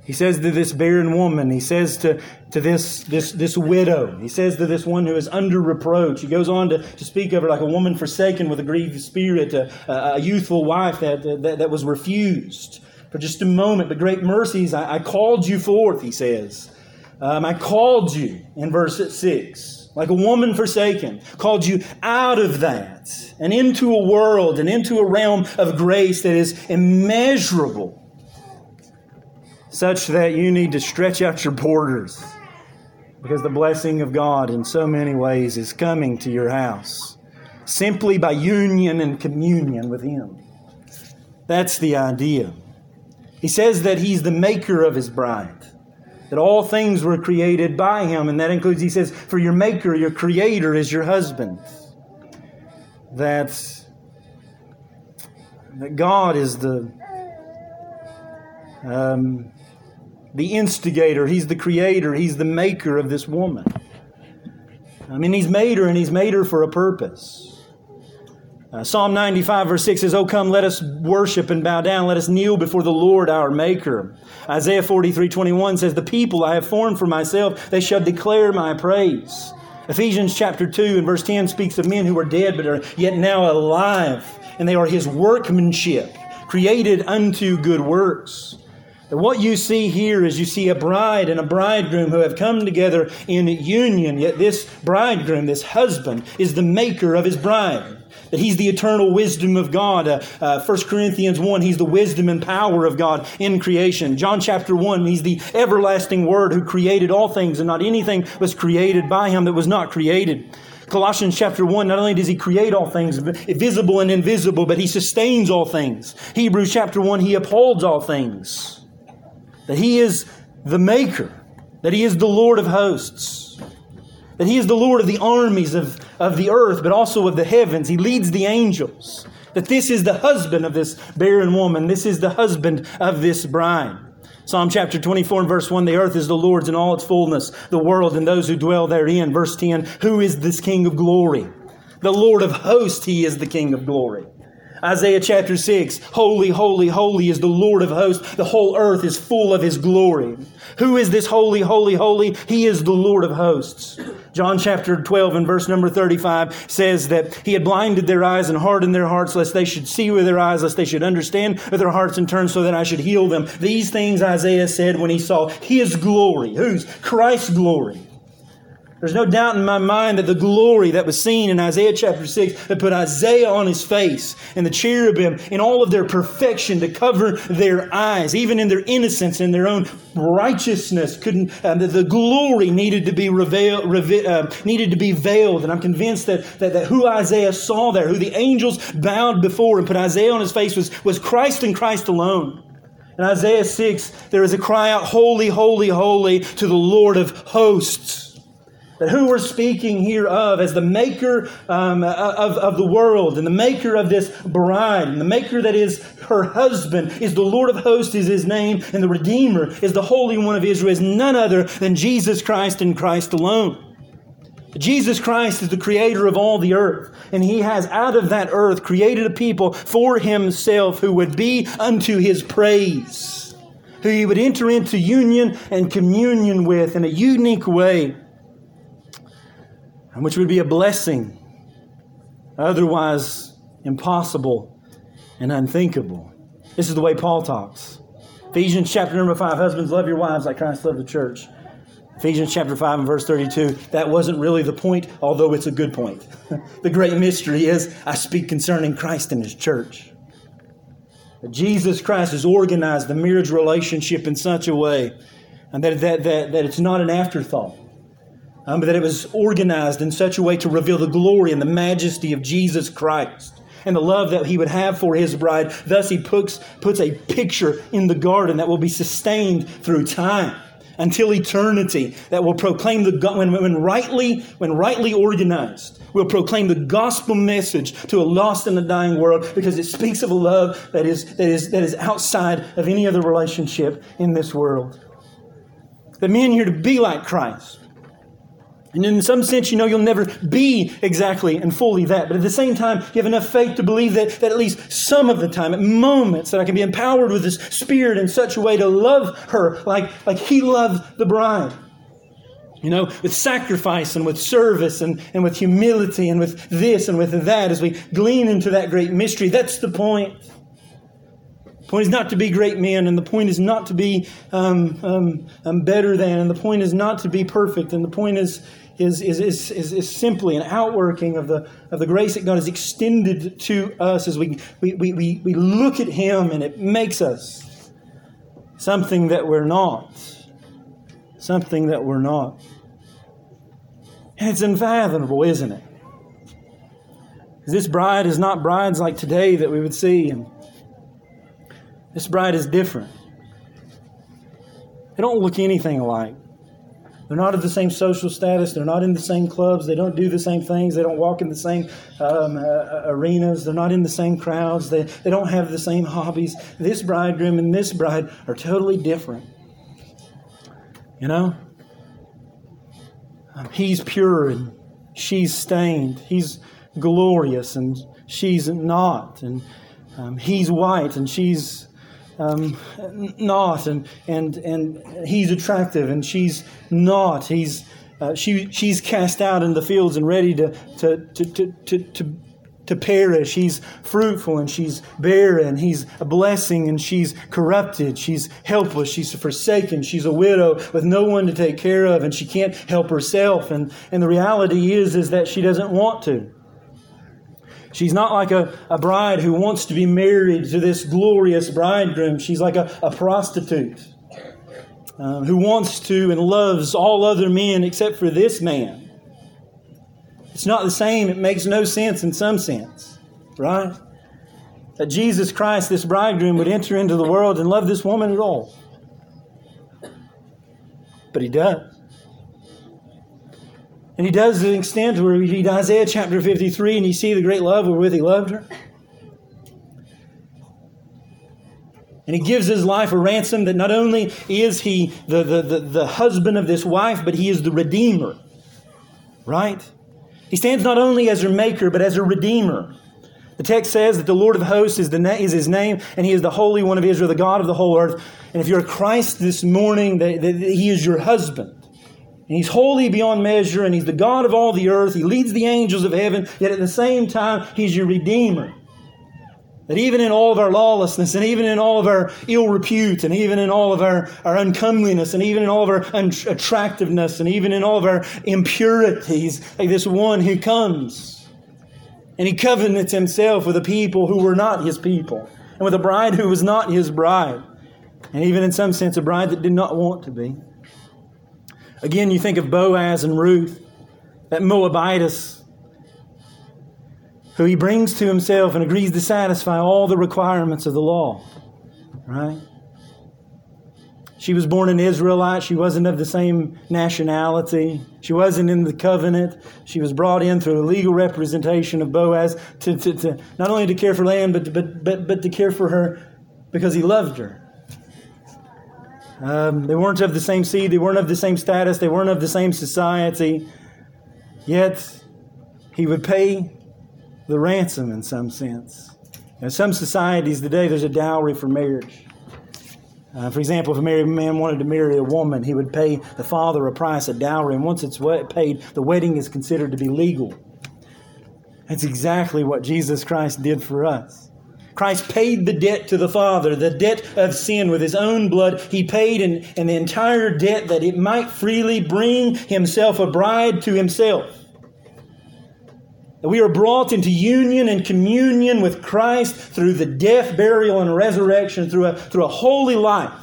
He says to this barren woman, he says to, to this, this, this widow, he says to this one who is under reproach. He goes on to, to speak of her like a woman forsaken with a grieved spirit, a, a youthful wife that, that, that, was refused for just a moment. But great mercies, I, I called you forth, he says. Um, I called you in verse 6 like a woman forsaken, called you out of that and into a world and into a realm of grace that is immeasurable, such that you need to stretch out your borders because the blessing of God in so many ways is coming to your house simply by union and communion with Him. That's the idea. He says that He's the maker of His bride that all things were created by him. And that includes, he says, for your maker, your creator is your husband. That, that God is the, um, the instigator, he's the creator, he's the maker of this woman. I mean, he's made her and he's made her for a purpose. Uh, Psalm 95, verse 6 says, Oh, come, let us worship and bow down. Let us kneel before the Lord our Maker. Isaiah 43, 21 says, The people I have formed for myself, they shall declare my praise. Ephesians chapter 2 and verse 10 speaks of men who are dead but are yet now alive, and they are his workmanship, created unto good works. And what you see here is you see a bride and a bridegroom who have come together in union, yet this bridegroom, this husband, is the maker of his bride that he's the eternal wisdom of God. Uh, uh, 1 Corinthians 1, he's the wisdom and power of God in creation. John chapter 1, he's the everlasting word who created all things, and not anything was created by him that was not created. Colossians chapter 1, not only does he create all things, visible and invisible, but he sustains all things. Hebrews chapter 1, he upholds all things. That he is the maker, that he is the Lord of hosts, that he is the Lord of the armies of of the earth, but also of the heavens. He leads the angels. That this is the husband of this barren woman. This is the husband of this bride. Psalm chapter 24 and verse 1 The earth is the Lord's in all its fullness, the world and those who dwell therein. Verse 10 Who is this King of glory? The Lord of hosts, he is the King of glory. Isaiah chapter 6 Holy, holy, holy is the Lord of hosts. The whole earth is full of his glory. Who is this holy, holy, holy? He is the Lord of hosts. John chapter 12 and verse number 35 says that he had blinded their eyes and hardened their hearts, lest they should see with their eyes, lest they should understand with their hearts and turn so that I should heal them. These things Isaiah said when he saw his glory. Whose? Christ's glory there's no doubt in my mind that the glory that was seen in Isaiah chapter 6 that put Isaiah on his face and the cherubim in all of their perfection to cover their eyes, even in their innocence and their own righteousness, couldn't uh, the, the, glory needed to be revealed, reve- uh, needed to be veiled. And I'm convinced that, that, that who Isaiah saw there, who the angels bowed before and put Isaiah on his face was, was Christ and Christ alone. In Isaiah 6, there is a cry out, Holy, holy, holy to the Lord of hosts. That who we're speaking here of as the maker um, of, of the world and the maker of this bride and the maker that is her husband is the Lord of hosts is his name and the Redeemer is the Holy One of Israel is none other than Jesus Christ and Christ alone. Jesus Christ is the creator of all the earth, and he has out of that earth created a people for himself who would be unto his praise, who he would enter into union and communion with in a unique way which would be a blessing, otherwise impossible and unthinkable. This is the way Paul talks. Ephesians chapter number 5 Husbands, love your wives like Christ loved the church. Ephesians chapter 5 and verse 32, that wasn't really the point, although it's a good point. the great mystery is I speak concerning Christ and his church. Jesus Christ has organized the marriage relationship in such a way and that, that, that, that it's not an afterthought um, but that it was organized in such a way to reveal the glory and the majesty of Jesus Christ. and the love that he would have for his bride. Thus, he puts, puts a picture in the garden that will be sustained through time until eternity that will proclaim the when, when rightly when rightly organized will proclaim the gospel message to a lost and a dying world because it speaks of a love that is that is that is outside of any other relationship in this world the men here to be like christ and in some sense, you know you'll never be exactly and fully that. But at the same time, you have enough faith to believe that, that at least some of the time, at moments, that I can be empowered with this Spirit in such a way to love her like, like He loved the bride. You know, with sacrifice and with service and, and with humility and with this and with that as we glean into that great mystery. That's the point. The point is not to be great men, and the point is not to be um, um, um, better than, and the point is not to be perfect, and the point is is, is, is, is, simply an outworking of the, of the grace that God has extended to us as we, we, we, we look at Him and it makes us something that we're not. Something that we're not. And it's unfathomable, isn't it? This bride is not brides like today that we would see. And this bride is different. They don't look anything alike. They're not of the same social status. They're not in the same clubs. They don't do the same things. They don't walk in the same um, uh, arenas. They're not in the same crowds. They, they don't have the same hobbies. This bridegroom and this bride are totally different. You know? Um, he's pure and she's stained. He's glorious and she's not. And um, he's white and she's um, not, and and and he's attractive, and she's not. He's uh, she she's cast out in the fields and ready to to to to to, to to perish. He's fruitful and she's barren. He's a blessing and she's corrupted. She's helpless. She's forsaken. She's a widow with no one to take care of and she can't help herself. And, and the reality is, is that she doesn't want to. She's not like a, a bride who wants to be married to this glorious bridegroom. She's like a, a prostitute um, who wants to and loves all other men except for this man. It's not the same. It makes no sense in some sense, right? That Jesus Christ, this bridegroom, would enter into the world and love this woman at all. But he does. And he does the extent where we read Isaiah chapter 53 and you see the great love wherewith he loved her. And he gives his life a ransom that not only is he the, the, the, the, husband of this wife, but he is the redeemer. Right? He stands not only as her maker, but as her redeemer. The text says that the Lord of hosts is, the is his name, and he is the Holy One of Israel, the God of the whole earth. And if you're Christ this morning, that he is your husband. And he's holy beyond measure, and he's the God of all the earth. He leads the angels of heaven, yet at the same time, he's your Redeemer. That even in all of our lawlessness, and even in all of our ill repute, and even in all of our, our uncomeliness, and even in all of our unattractiveness, and even in all of our impurities, like this one who comes and he covenants himself with a people who were not his people, and with a bride who was not his bride, and even in some sense, a bride that did not want to be. Again, you think of Boaz and Ruth, that Moabitess, who he brings to himself and agrees to satisfy all the requirements of the law. Right? She was born an Israelite. She wasn't of the same nationality. She wasn't in the covenant. She was brought in through a legal representation of Boaz to, to, to not only to care for land, but, but, but, but to care for her because he loved her. Um, they weren't of the same seed, they weren't of the same status, they weren't of the same society. Yet, he would pay the ransom in some sense. In some societies today, there's a dowry for marriage. Uh, for example, if a married man wanted to marry a woman, he would pay the father a price, a dowry, and once it's paid, the wedding is considered to be legal. That's exactly what Jesus Christ did for us. Christ paid the debt to the Father, the debt of sin with his own blood. He paid in, in the entire debt that it might freely bring himself a bride to himself. That we are brought into union and communion with Christ through the death, burial, and resurrection, through a, through a holy life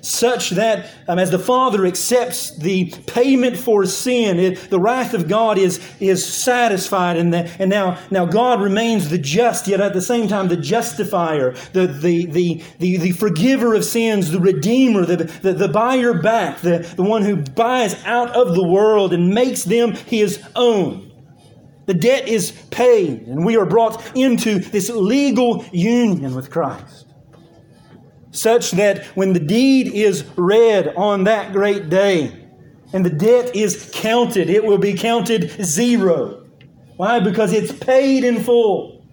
such that um, as the Father accepts the payment for sin, it, the wrath of God is, is satisfied, and, the, and now, now God remains the just, yet at the same time the justifier, the, the, the, the, the forgiver of sins, the redeemer, the, the, the buyer back, the, the one who buys out of the world and makes them his own. The debt is paid, and we are brought into this legal union with Christ such that when the deed is read on that great day and the debt is counted, it will be counted zero. Why? Because it's paid in full.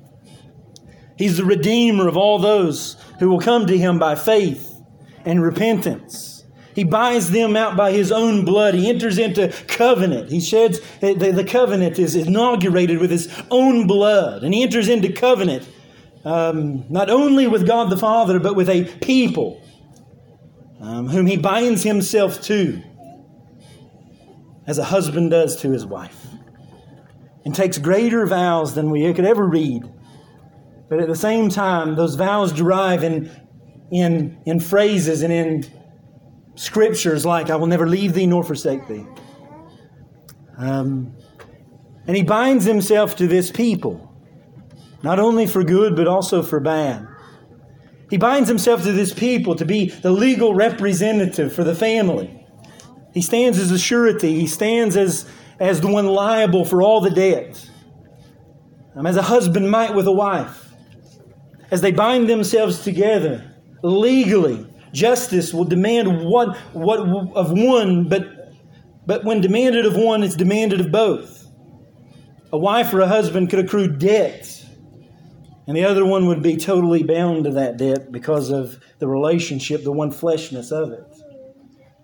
He's the redeemer of all those who will come to him by faith and repentance. He buys them out by his own blood. He enters into covenant. He sheds, the, covenant is inaugurated with his own blood. And he enters into covenant um, not only with God the Father, but with a people um, whom he binds himself to, as a husband does to his wife, and takes greater vows than we could ever read. But at the same time, those vows derive in, in, in phrases and in scriptures like, I will never leave thee nor forsake thee. Um, and he binds himself to this people not only for good, but also for bad. He binds himself to this people to be the legal representative for the family. He stands as a surety, he stands as, as the one liable for all the debt. Um, as a husband might with a wife. As they bind themselves together legally, justice will demand what, what of one, but, but when demanded of one, it's demanded of both. A wife or a husband could accrue debt and the other one would be totally bound to that debt because of the relationship, the one fleshness of it.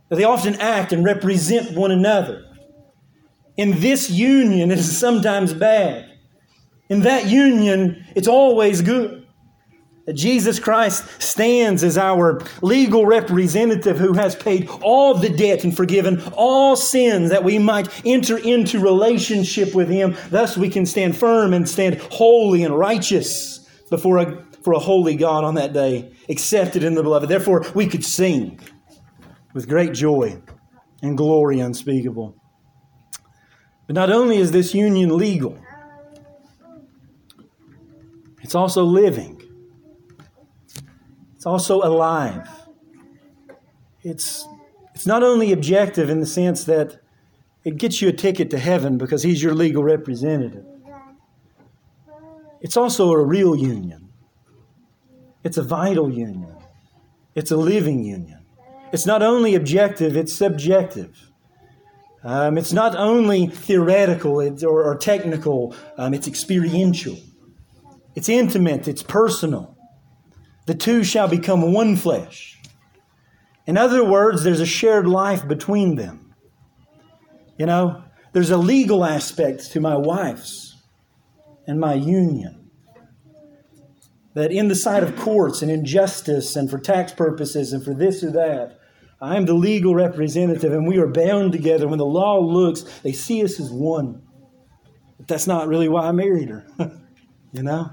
But they often act and represent one another. In this union, it is sometimes bad. In that union, it's always good. Jesus Christ stands as our legal representative who has paid all the debt and forgiven all sins that we might enter into relationship with Him. Thus, we can stand firm and stand holy and righteous before a, for a holy God on that day, accepted in the beloved. Therefore, we could sing with great joy and glory unspeakable. But not only is this union legal, it's also living. It's also alive. It's, it's not only objective in the sense that it gets you a ticket to heaven because he's your legal representative, it's also a real union. It's a vital union. It's a living union. It's not only objective, it's subjective. Um, it's not only theoretical or, or technical, um, it's experiential. It's intimate, it's personal. The two shall become one flesh. In other words, there's a shared life between them. You know, there's a legal aspect to my wife's and my union. That in the sight of courts and in justice and for tax purposes and for this or that, I am the legal representative and we are bound together. When the law looks, they see us as one. But that's not really why I married her. you know?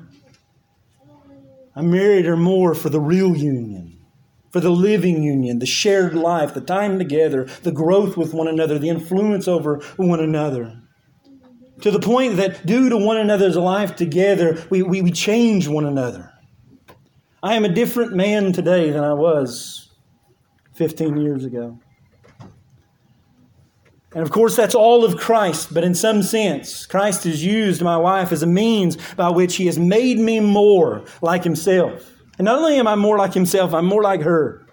I married her more for the real union, for the living union, the shared life, the time together, the growth with one another, the influence over one another. To the point that due to one another's life together, we, we, we change one another. I am a different man today than I was 15 years ago. And of course, that's all of Christ, but in some sense, Christ has used my wife as a means by which he has made me more like himself. And not only am I more like himself, I'm more like her.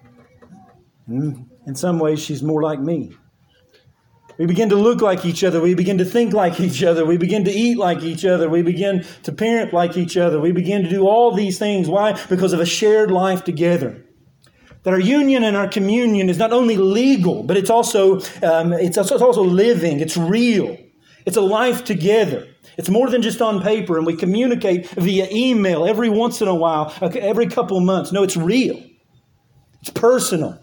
In some ways, she's more like me. We begin to look like each other. We begin to think like each other. We begin to eat like each other. We begin to parent like each other. We begin to do all these things. Why? Because of a shared life together that our union and our communion is not only legal, but it's also, um, it's, also, it's also living, it's real, it's a life together. It's more than just on paper, and we communicate via email every once in a while, every couple months. No, it's real, it's personal.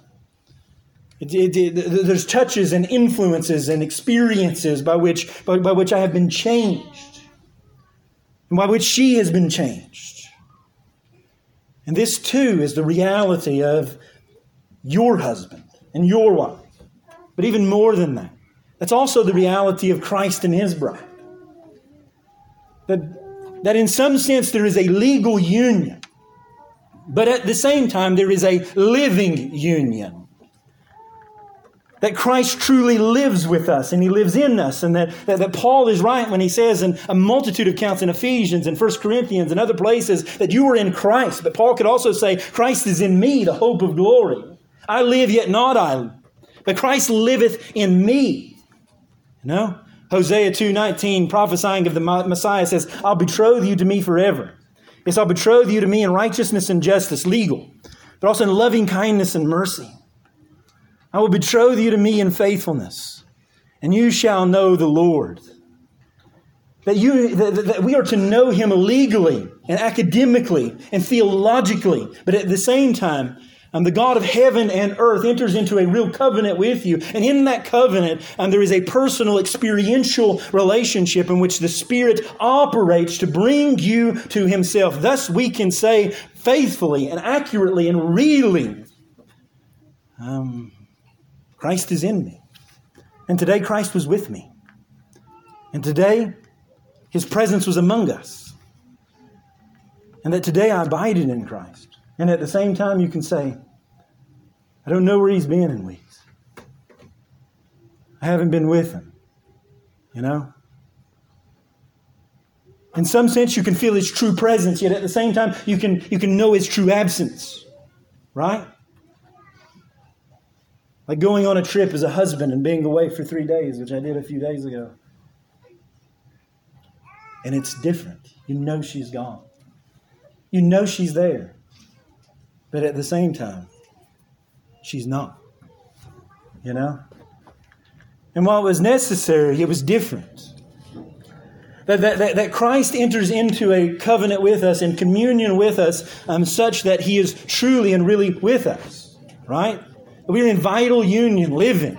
It, it, it, there's touches and influences and experiences by which, by, by which I have been changed, and by which she has been changed. And this too is the reality of your husband and your wife. But even more than that, that's also the reality of Christ and his bride. That, that in some sense there is a legal union, but at the same time there is a living union that Christ truly lives with us and he lives in us. And that, that, that, Paul is right when he says in a multitude of counts in Ephesians and 1 Corinthians and other places that you are in Christ. But Paul could also say, Christ is in me, the hope of glory. I live, yet not I, but Christ liveth in me. You know? Hosea 2.19, prophesying of the Messiah, says, I'll betroth you to me forever. Yes, I'll betroth you to me in righteousness and justice, legal, but also in loving kindness and mercy. I will betroth you to me in faithfulness, and you shall know the Lord. That, you, that, that we are to know him legally and academically and theologically, but at the same time, um, the God of heaven and earth enters into a real covenant with you. And in that covenant, um, there is a personal, experiential relationship in which the Spirit operates to bring you to Himself. Thus, we can say faithfully and accurately and really, um, Christ is in me. And today Christ was with me. And today his presence was among us. And that today I abided in Christ. And at the same time, you can say, I don't know where he's been in weeks. I haven't been with him. You know? In some sense, you can feel his true presence, yet at the same time, you can, you can know his true absence. Right? Like going on a trip as a husband and being away for three days, which I did a few days ago. And it's different. You know she's gone. You know she's there. But at the same time, she's not. You know? And while it was necessary, it was different. That, that, that, Christ enters into a covenant with us and communion with us um, such that he is truly and really with us. Right? We're in vital union, living.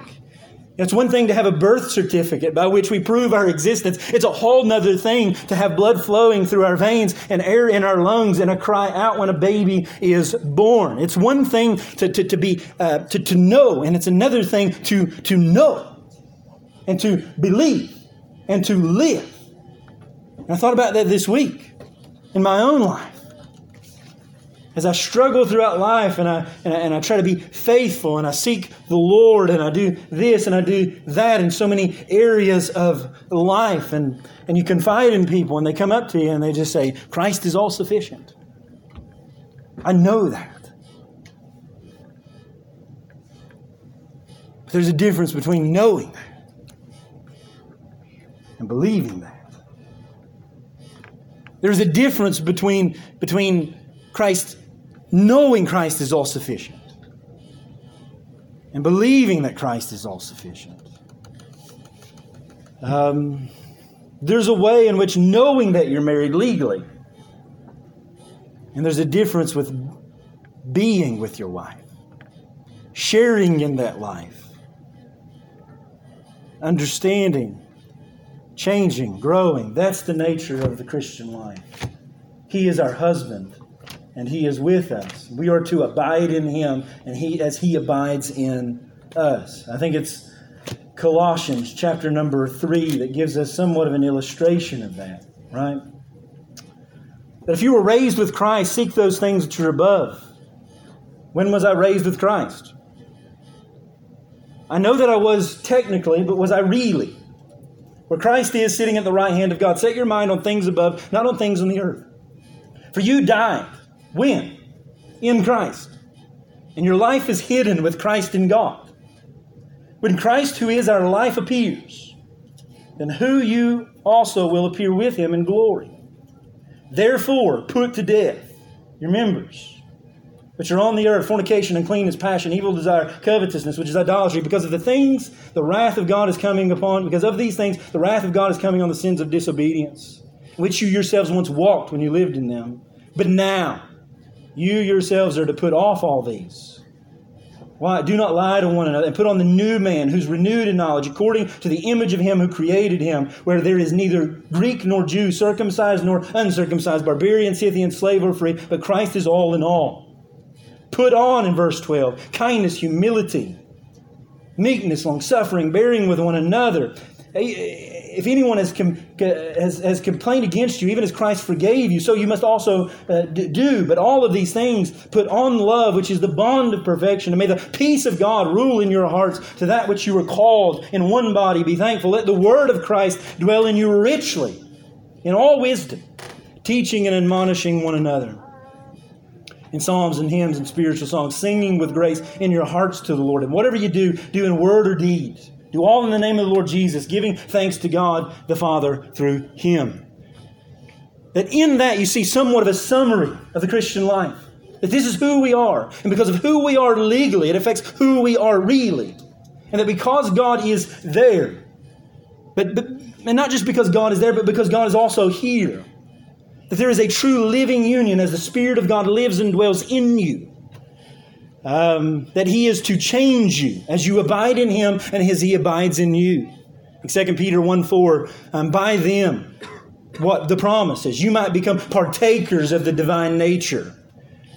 It's one thing to have a birth certificate by which we prove our existence. It's a whole nother thing to have blood flowing through our veins and air in our lungs and a cry out when a baby is born. It's one thing to, to, to be, uh, to, to know, and it's another thing to, to know and to believe and to live. And I thought about that this week in my own life as I struggle throughout life and I, and I, and I try to be faithful and I seek the Lord and I do this and I do that in so many areas of life and, and you confide in people and they come up to you and they just say, Christ is all sufficient. I know that. But there's a difference between knowing that and believing that. There's a difference between, between Christ knowing Christ is all sufficient and believing that Christ is all sufficient. Um, there's a way in which knowing that you're married legally, and there's a difference with being with your wife, sharing in that life, understanding, changing, growing. That's the nature of the Christian life. He is our husband and he is with us. We are to abide in him and he as he abides in us. I think it's Colossians chapter number 3 that gives us somewhat of an illustration of that, right? That if you were raised with Christ, seek those things which are above. When was I raised with Christ? I know that I was technically, but was I really? Where Christ is sitting at the right hand of God. Set your mind on things above, not on things on the earth. For you died when? In Christ. And your life is hidden with Christ in God. When Christ, who is our life, appears, then who you also will appear with him in glory. Therefore, put to death your members, which are on the earth fornication, uncleanness, passion, evil desire, covetousness, which is idolatry. Because of the things, the wrath of God is coming upon, because of these things, the wrath of God is coming on the sins of disobedience, which you yourselves once walked when you lived in them. But now, you yourselves are to put off all these. Why? Do not lie to one another and put on the new man who's renewed in knowledge according to the image of him who created him, where there is neither Greek nor Jew, circumcised nor uncircumcised, barbarian, Scythian, slave or free, but Christ is all in all. Put on, in verse 12, kindness, humility, meekness, long suffering, bearing with one another. If anyone has, com- has, has, complained against you, even as Christ forgave you, so you must also uh, do. But all of these things put on love, which is the bond of perfection. And may the peace of God rule in your hearts to that which you were called in one body. Be thankful. Let the word of Christ dwell in you richly in all wisdom, teaching and admonishing one another in psalms and hymns and spiritual songs, singing with grace in your hearts to the Lord. And whatever you do, do in word or deed. Do all in the name of the Lord Jesus, giving thanks to God the Father through Him. That in that you see somewhat of a summary of the Christian life. That this is who we are. And because of who we are legally, it affects who we are really. And that because God is there, but, but and not just because God is there, but because God is also here that there is a true living union as the Spirit of God lives and dwells in you. Um, that He is to change you as you abide in Him and as He abides in you. In 2 Peter 1 4, um, by them, what the promise is, you might become partakers of the divine nature.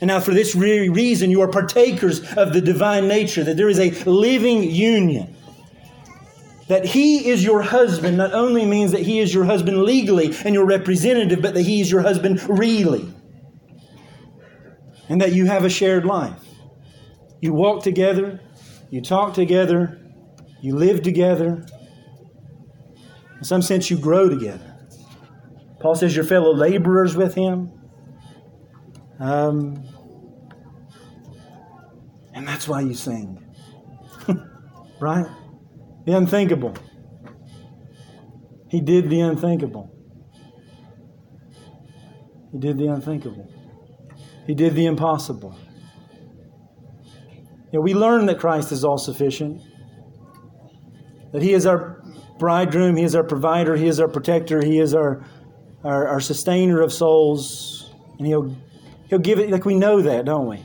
And now, for this very reason, you are partakers of the divine nature, that there is a living union that he is your husband not only means that he is your husband legally and your representative, but that he is your husband really. And that you have a shared life. You walk together, you talk together, you live together. In some sense, you grow together. Paul says you're fellow laborers with him. Um, and that's why you sing. right? The unthinkable. He did the unthinkable. He did the unthinkable. He did the impossible. You know, we learn that Christ is all sufficient, that He is our bridegroom, He is our provider, He is our protector, He is our, our, our sustainer of souls, and He'll, he'll give it, like we know that, don't we?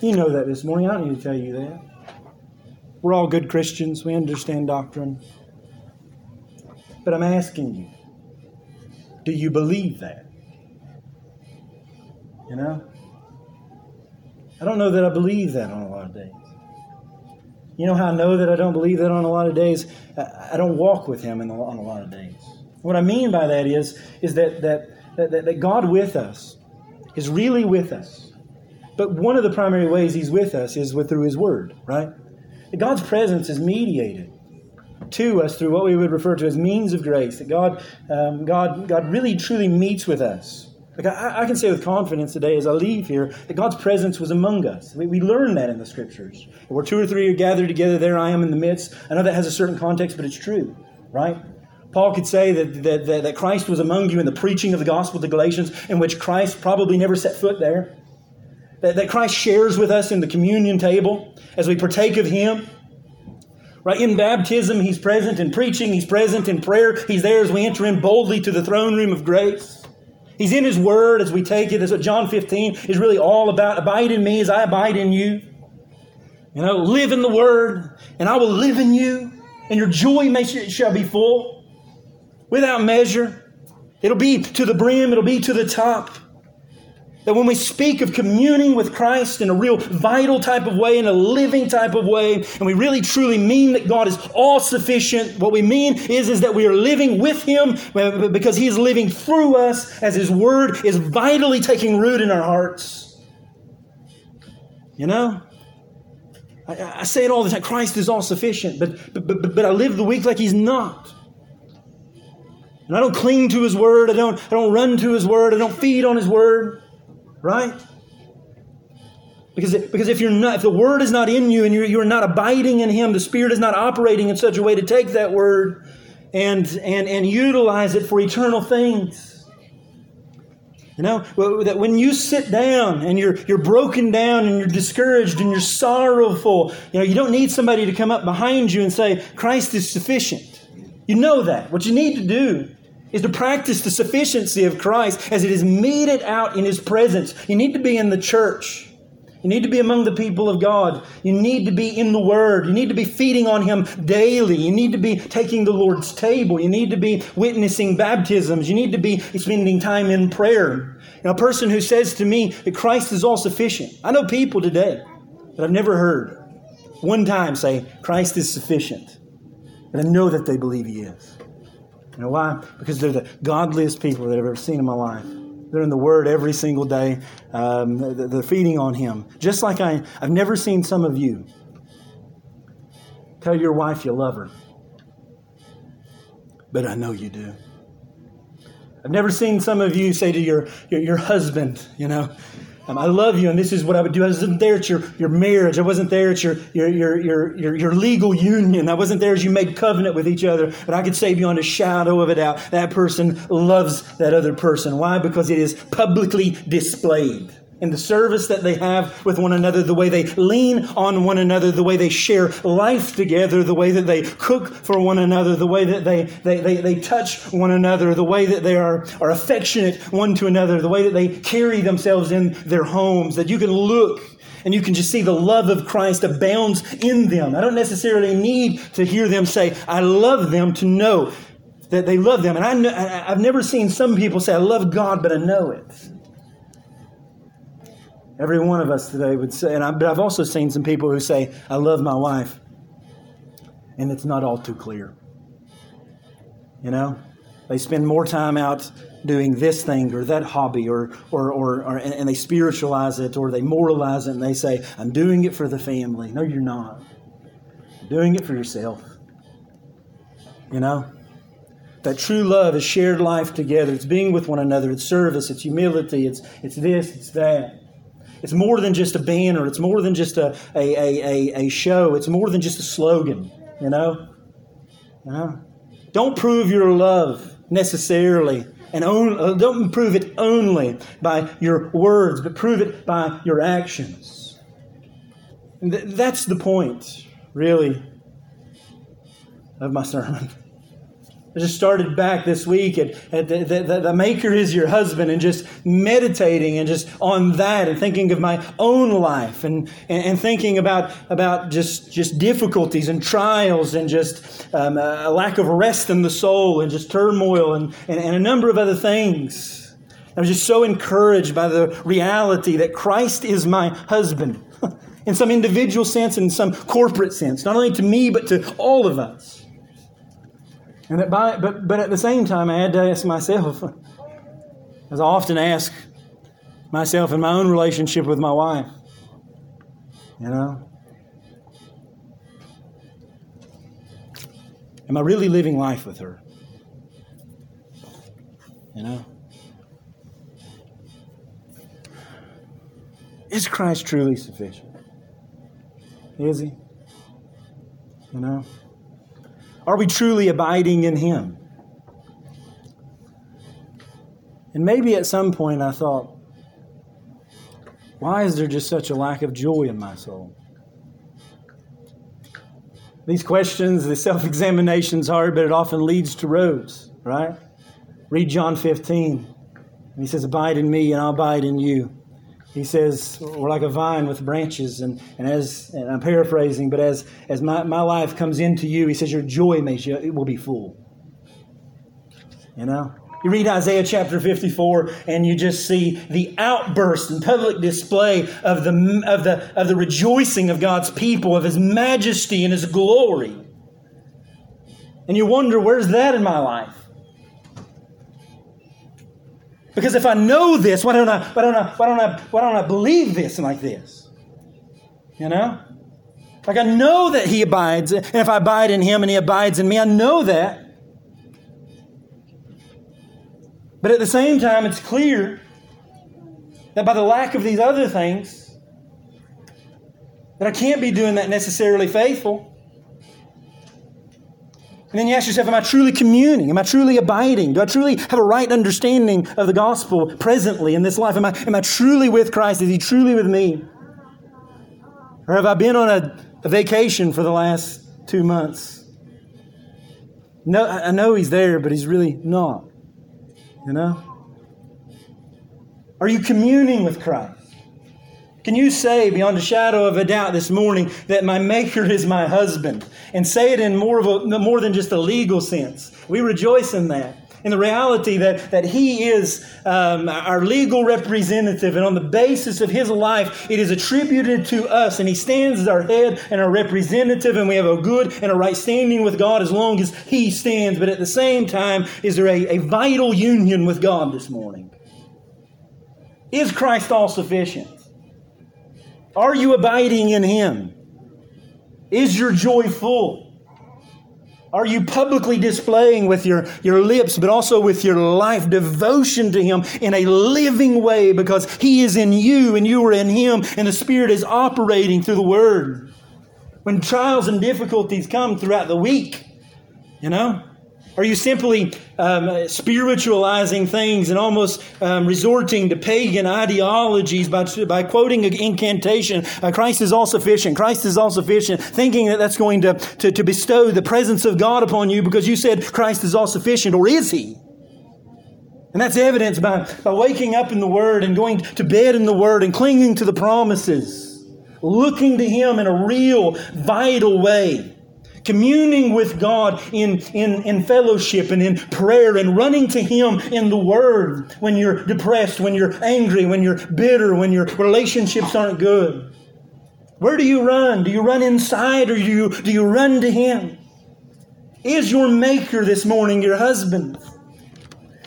You know that this morning. I don't need to tell you that. We're all good Christians, we understand doctrine. But I'm asking you, do you believe that? You know? I don't know that I believe that on a lot of days. You know how I know that I don't believe that on a lot of days? I don't walk with Him the, on a lot of days. What I mean by that is, is that, that, that, that God with us is really with us. But one of the primary ways He's with us is with, through His Word, right? God's presence is mediated to us through what we would refer to as means of grace. That God, um, God, God really truly meets with us. Like I, I, can say with confidence today as I leave here that God's presence was among us. We, we learn that in the scriptures. Where two or three are gathered together, there I am in the midst. I know that has a certain context, but it's true, right? Paul could say that, that, that, that Christ was among you in the preaching of the gospel to Galatians, in which Christ probably never set foot there that, that Christ shares with us in the communion table as we partake of Him. Right? In baptism, He's present in preaching, He's present in prayer, He's there as we enter in boldly to the throne room of grace. He's in His Word as we take it. That's what John 15 is really all about. Abide in me as I abide in you. You know, live in the Word, and I will live in you, and your joy may, shall be full without measure. It'll be to the brim, it'll be to the top. That when we speak of communing with Christ in a real vital type of way, in a living type of way, and we really truly mean that God is all sufficient, what we mean is, is that we are living with Him uh, because He is living through us as His Word is vitally taking root in our hearts. You know? I, I say it all the time Christ is all sufficient, but, but, but, but I live the week like He's not. And I don't cling to His Word, I don't, I don't run to His Word, I don't feed on His Word. Right? Because, because if you're not, if the word is not in you and you're, you're not abiding in him, the spirit is not operating in such a way to take that word and, and, and utilize it for eternal things. You know, that when you sit down and you're, you're broken down and you're discouraged and you're sorrowful, you know, you don't need somebody to come up behind you and say, Christ is sufficient. You know that. What you need to do is to practice the sufficiency of Christ as it is meted out in His presence. You need to be in the church. You need to be among the people of God. You need to be in the Word. You need to be feeding on Him daily. You need to be taking the Lord's table. You need to be witnessing baptisms. You need to be spending time in prayer. Know, a person who says to me that Christ is all sufficient. I know people today that I've never heard one time say, Christ is sufficient. And I know that they believe He is. You know why? Because they're the godliest people that I've ever seen in my life. They're in the Word every single day. Um, they're feeding on Him. Just like I, I've never seen some of you tell your wife you love her. But I know you do. I've never seen some of you say to your, your, your husband, you know, um, I love you, and this is what I would do. I wasn't there at your, your marriage. I wasn't there at your, your, your, your, your, legal union. I wasn't there as you made covenant with each other. But I could say beyond a shadow of a doubt, that person loves that other person. Why? Because it is publicly displayed in the service that they have with one another, the way they lean on one another, the way they share life together, the way that they cook for one another, the way that they, they, they, they touch one another, the way that they are, are affectionate one to another, the way that they carry themselves in their homes, that you can look and you can just see the love of Christ abounds in them. I don't necessarily need to hear them say, I love them to know that they love them. And I know, I've never seen some people say, I love God, but I know it. Every one of us today would say, and I, but I've also seen some people who say, I love my wife, and it's not all too clear. You know? They spend more time out doing this thing or that hobby, or, or, or, or and, and they spiritualize it, or they moralize it, and they say, I'm doing it for the family. No, you're not. You're doing it for yourself. You know? That true love is shared life together. It's being with one another. It's service. It's humility. It's, it's this. It's that. It's more than just a banner. It's more than just a, a, a, a, show. It's more than just a slogan, you know? You know? Don't prove your love necessarily. And uh, don't prove it only by your words, but prove it by your actions. Th- that's the point, really, of my sermon. I just started back this week at the, the, the, Maker is your husband and just meditating and just on that and thinking of my own life and, and, and thinking about, about just, just difficulties and trials and just um, a lack of rest in the soul and just turmoil and, and, and a number of other things. I was just so encouraged by the reality that Christ is my husband in some individual sense and in some corporate sense, not only to me, but to all of us. And that by, but, but at the same time, I had to ask myself, as I often ask myself in my own relationship with my wife, you know, am I really living life with her? You know? Is Christ truly sufficient? Is he? You know? Are we truly abiding in Him? And maybe at some point I thought, why is there just such a lack of joy in my soul? These questions, the self examination is hard, but it often leads to roads, right? Read John 15. And he says, Abide in me, and I'll abide in you. He says, We're like a vine with branches. And, and as, and I'm paraphrasing, but as, as my, my life comes into you, he says, Your joy makes you, it will be full. You know? You read Isaiah chapter 54 and you just see the outburst and public display of the, of, the, of the rejoicing of God's people, of His majesty and His glory. And you wonder, where's that in my life? Because if I know this, why don't I, why don't I, why don't I, why don't I believe this like this? You know? Like I know that He abides, and if I abide in Him and He abides in me, I know that. But at the same time, it's clear that by the lack of these other things, that I can't be doing that necessarily faithful. And then you ask yourself, am I truly communing? Am I truly abiding? Do I truly have a right understanding of the gospel presently in this life? Am I, am I truly with Christ? Is He truly with me? Or have I been on a, a vacation for the last two months? No, I know He's there, but He's really not. You know? Are you communing with Christ? Can you say beyond a shadow of a doubt this morning that my Maker is my husband? And say it in more, of a, more than just a legal sense. We rejoice in that. in the reality that, that He is um, our legal representative, and on the basis of His life, it is attributed to us, and He stands as our head and our representative, and we have a good and a right standing with God as long as He stands. But at the same time, is there a, a vital union with God this morning? Is Christ all sufficient? Are you abiding in Him? Is your joy full? Are you publicly displaying with your, your lips, but also with your life devotion to Him in a living way because He is in you and you are in Him and the Spirit is operating through the Word? When trials and difficulties come throughout the week, you know, are you simply um, spiritualizing things and almost um, resorting to pagan ideologies by, by quoting an incantation? Uh, Christ is all sufficient. Christ is all sufficient. Thinking that that's going to, to, to bestow the presence of God upon you because you said Christ is all sufficient, or is He? And that's evidenced by, by waking up in the Word and going to bed in the Word and clinging to the promises, looking to Him in a real, vital way communing with God in, in, in fellowship and in prayer and running to Him in the Word when you're depressed, when you're angry, when you're bitter, when your relationships aren't good. Where do you run? Do you run inside or do you, do you run to Him? Is your Maker this morning your husband?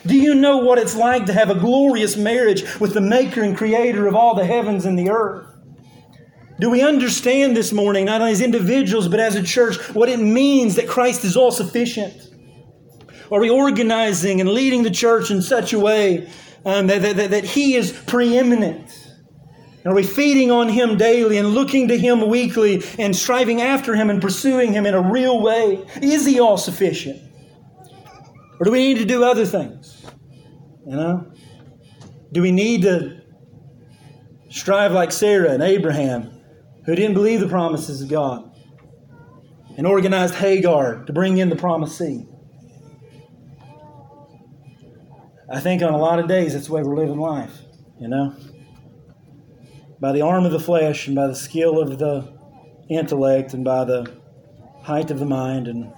Do you know what it's like to have a glorious marriage with the Maker and Creator of all the heavens and the earth? Do we understand this morning, not as individuals, but as a church, what it means that Christ is all sufficient? Are we organizing and leading the church in such a way um, that, that, that He is preeminent? Are we feeding on Him daily and looking to Him weekly and striving after Him and pursuing Him in a real way? Is He all sufficient? Or do we need to do other things? You know? Do we need to strive like Sarah and Abraham who didn't believe the promises of God and organized Hagar to bring in the promised seed. I think on a lot of days that's the way we're living life, you know? By the arm of the flesh and by the skill of the intellect and by the height of the mind and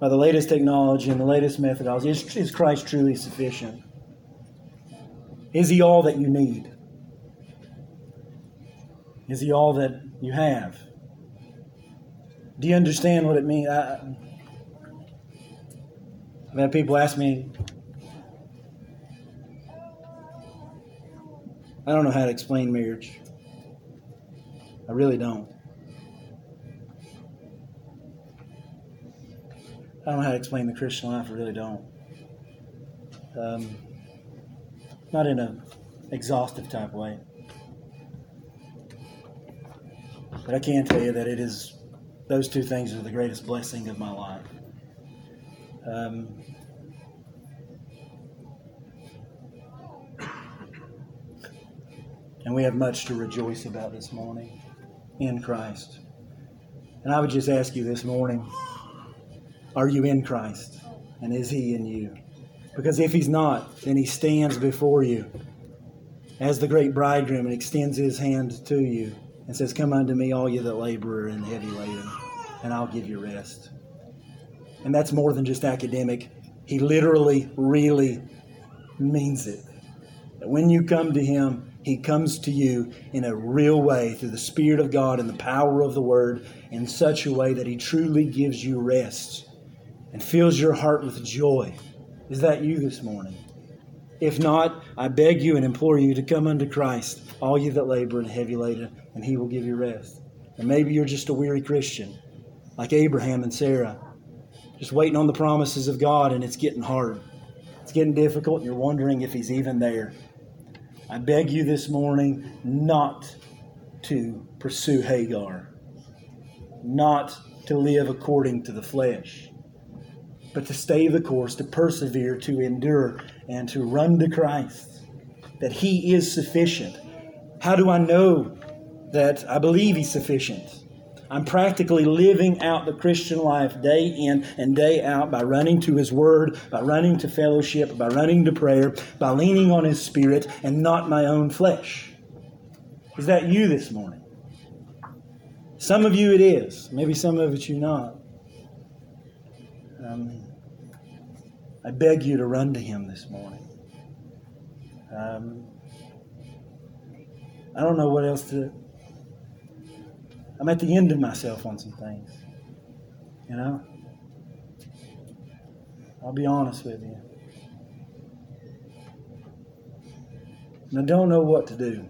by the latest technology and the latest methodology. Is, is Christ truly sufficient? Is he all that you need? Is he all that you have? Do you understand what it means? I, I've had people ask me, I don't know how to explain marriage. I really don't. I don't know how to explain the Christian life. I really don't. Um, not in an exhaustive type way. But I can tell you that it is those two things are the greatest blessing of my life. Um, and we have much to rejoice about this morning in Christ. And I would just ask you this morning are you in Christ? And is He in you? Because if He's not, then He stands before you as the great bridegroom and extends His hand to you and says, Come unto me, all you that labor and heavy laden, and I'll give you rest. And that's more than just academic. He literally, really means it. That when you come to Him, He comes to you in a real way through the Spirit of God and the power of the Word in such a way that He truly gives you rest and fills your heart with joy. Is that you this morning? If not, I beg you and implore you to come unto Christ, all you that labor and heavy laden, and he will give you rest. And maybe you're just a weary Christian, like Abraham and Sarah, just waiting on the promises of God, and it's getting hard. It's getting difficult, and you're wondering if he's even there. I beg you this morning not to pursue Hagar, not to live according to the flesh, but to stay the course, to persevere, to endure, and to run to Christ, that He is sufficient. How do I know that I believe He's sufficient? I'm practically living out the Christian life day in and day out by running to His Word, by running to fellowship, by running to prayer, by leaning on His Spirit and not my own flesh. Is that you this morning? Some of you it is. Maybe some of it you not. Um, I beg you to run to Him this morning. Um, I don't know what else to. I'm at the end of myself on some things. You know? I'll be honest with you. And I don't know what to do.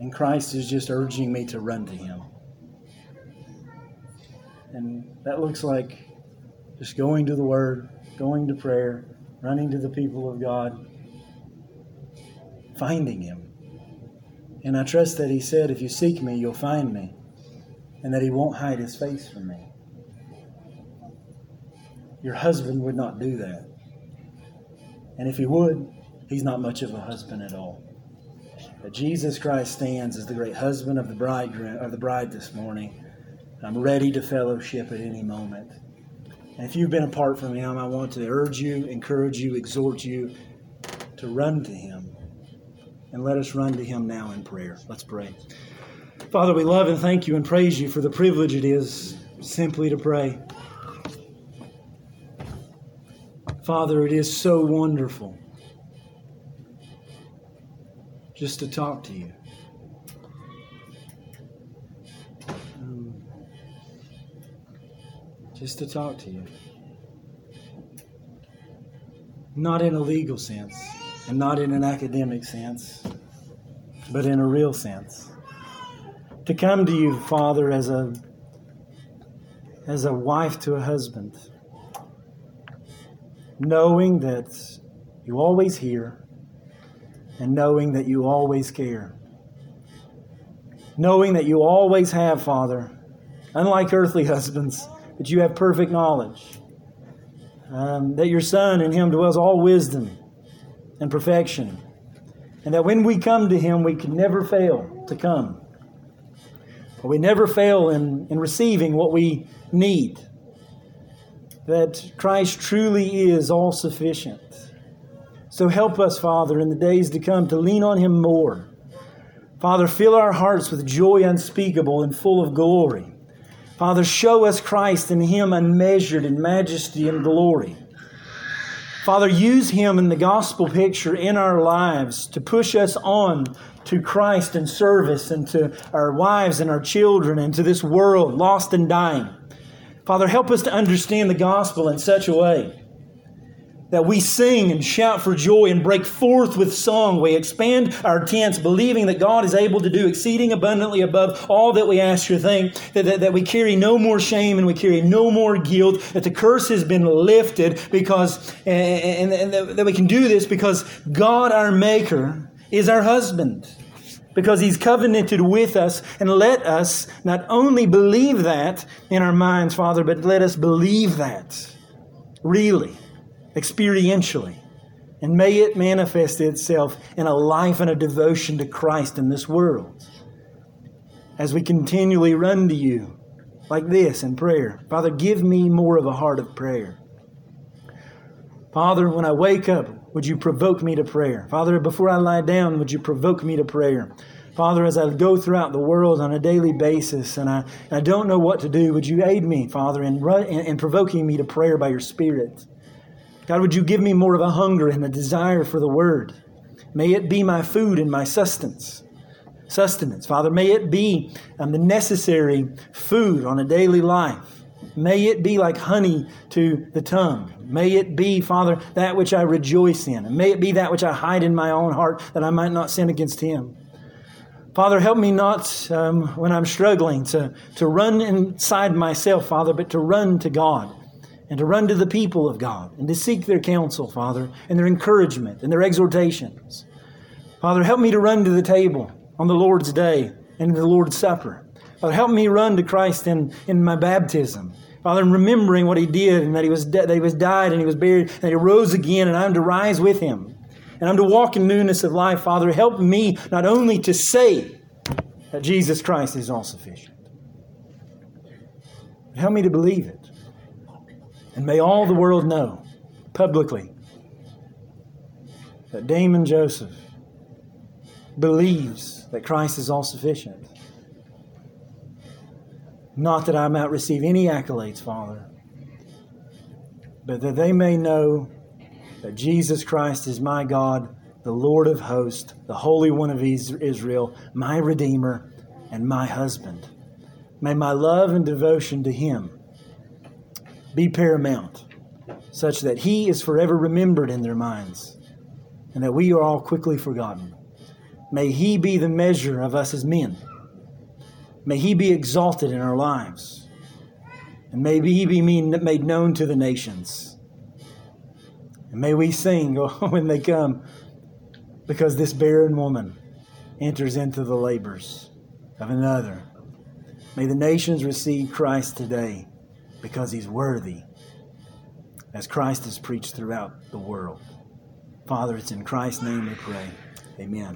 And Christ is just urging me to run to Him. And that looks like just going to the Word, going to prayer, running to the people of God, finding Him. And I trust that He said, If you seek me, you'll find me, and that He won't hide His face from me. Your husband would not do that. And if he would, he's not much of a husband at all. But Jesus Christ stands as the great husband of the bridegroom of the bride this morning. I'm ready to fellowship at any moment. And if you've been apart from him, I want to urge you, encourage you, exhort you to run to him. And let us run to him now in prayer. Let's pray. Father, we love and thank you and praise you for the privilege it is simply to pray. Father, it is so wonderful just to talk to you. Just to talk to you. Not in a legal sense and not in an academic sense, but in a real sense. To come to you, Father, as a as a wife to a husband knowing that you always hear and knowing that you always care. Knowing that you always have, Father, unlike earthly husbands, that you have perfect knowledge. Um, that your Son in Him dwells all wisdom and perfection. And that when we come to Him, we can never fail to come. But we never fail in, in receiving what we need that Christ truly is all sufficient. So help us, Father, in the days to come to lean on Him more. Father, fill our hearts with joy unspeakable and full of glory. Father, show us Christ and Him unmeasured in majesty and glory. Father, use Him in the gospel picture in our lives to push us on to Christ and service and to our wives and our children and to this world lost and dying. Father, help us to understand the gospel in such a way that we sing and shout for joy and break forth with song. We expand our tents, believing that God is able to do exceeding abundantly above all that we ask or think, that, that, that we carry no more shame and we carry no more guilt, that the curse has been lifted because, and, and, and that we can do this because God, our Maker, is our husband because he's covenanted with us. And let us not only believe that in our minds, Father, but let us believe that really, experientially. And may it manifest itself in a life and a devotion to Christ in this world. As we continually run to you like this in prayer, Father, give me more of a heart of prayer. Father, when I wake up, would you provoke me to prayer? Father, before I lie down, would you provoke me to prayer? Father, as I go throughout the world on a daily basis and I, I don't know what to do, would you aid me, Father, in, in, in provoking me to prayer by your Spirit? God, would you give me more of a hunger and a desire for the Word? May it be my food and my sustenance. Sustenance, Father. May it be um, the necessary food on a daily life. May it be like honey to the tongue. May it be, Father, that which I rejoice in. And may it be that which I hide in my own heart that I might not sin against Him. Father, help me not um, when I'm struggling to, to run inside myself, Father, but to run to God and to run to the people of God and to seek their counsel, Father, and their encouragement and their exhortations. Father, help me to run to the table on the Lord's day and the Lord's Supper. Father, help me run to Christ in, in my baptism. Father, in remembering what He did and that He was de- that He was died and He was buried and He rose again, and I'm to rise with Him. And I'm to walk in newness of life. Father, help me not only to say that Jesus Christ is all sufficient, but help me to believe it. And may all the world know publicly that Damon Joseph believes that Christ is all sufficient. Not that I might receive any accolades, Father, but that they may know that Jesus Christ is my God, the Lord of hosts, the Holy One of Israel, my Redeemer, and my husband. May my love and devotion to him be paramount, such that he is forever remembered in their minds, and that we are all quickly forgotten. May he be the measure of us as men. May he be exalted in our lives. And may he be made known to the nations. And may we sing oh, when they come, because this barren woman enters into the labors of another. May the nations receive Christ today because he's worthy, as Christ is preached throughout the world. Father, it's in Christ's name we pray. Amen.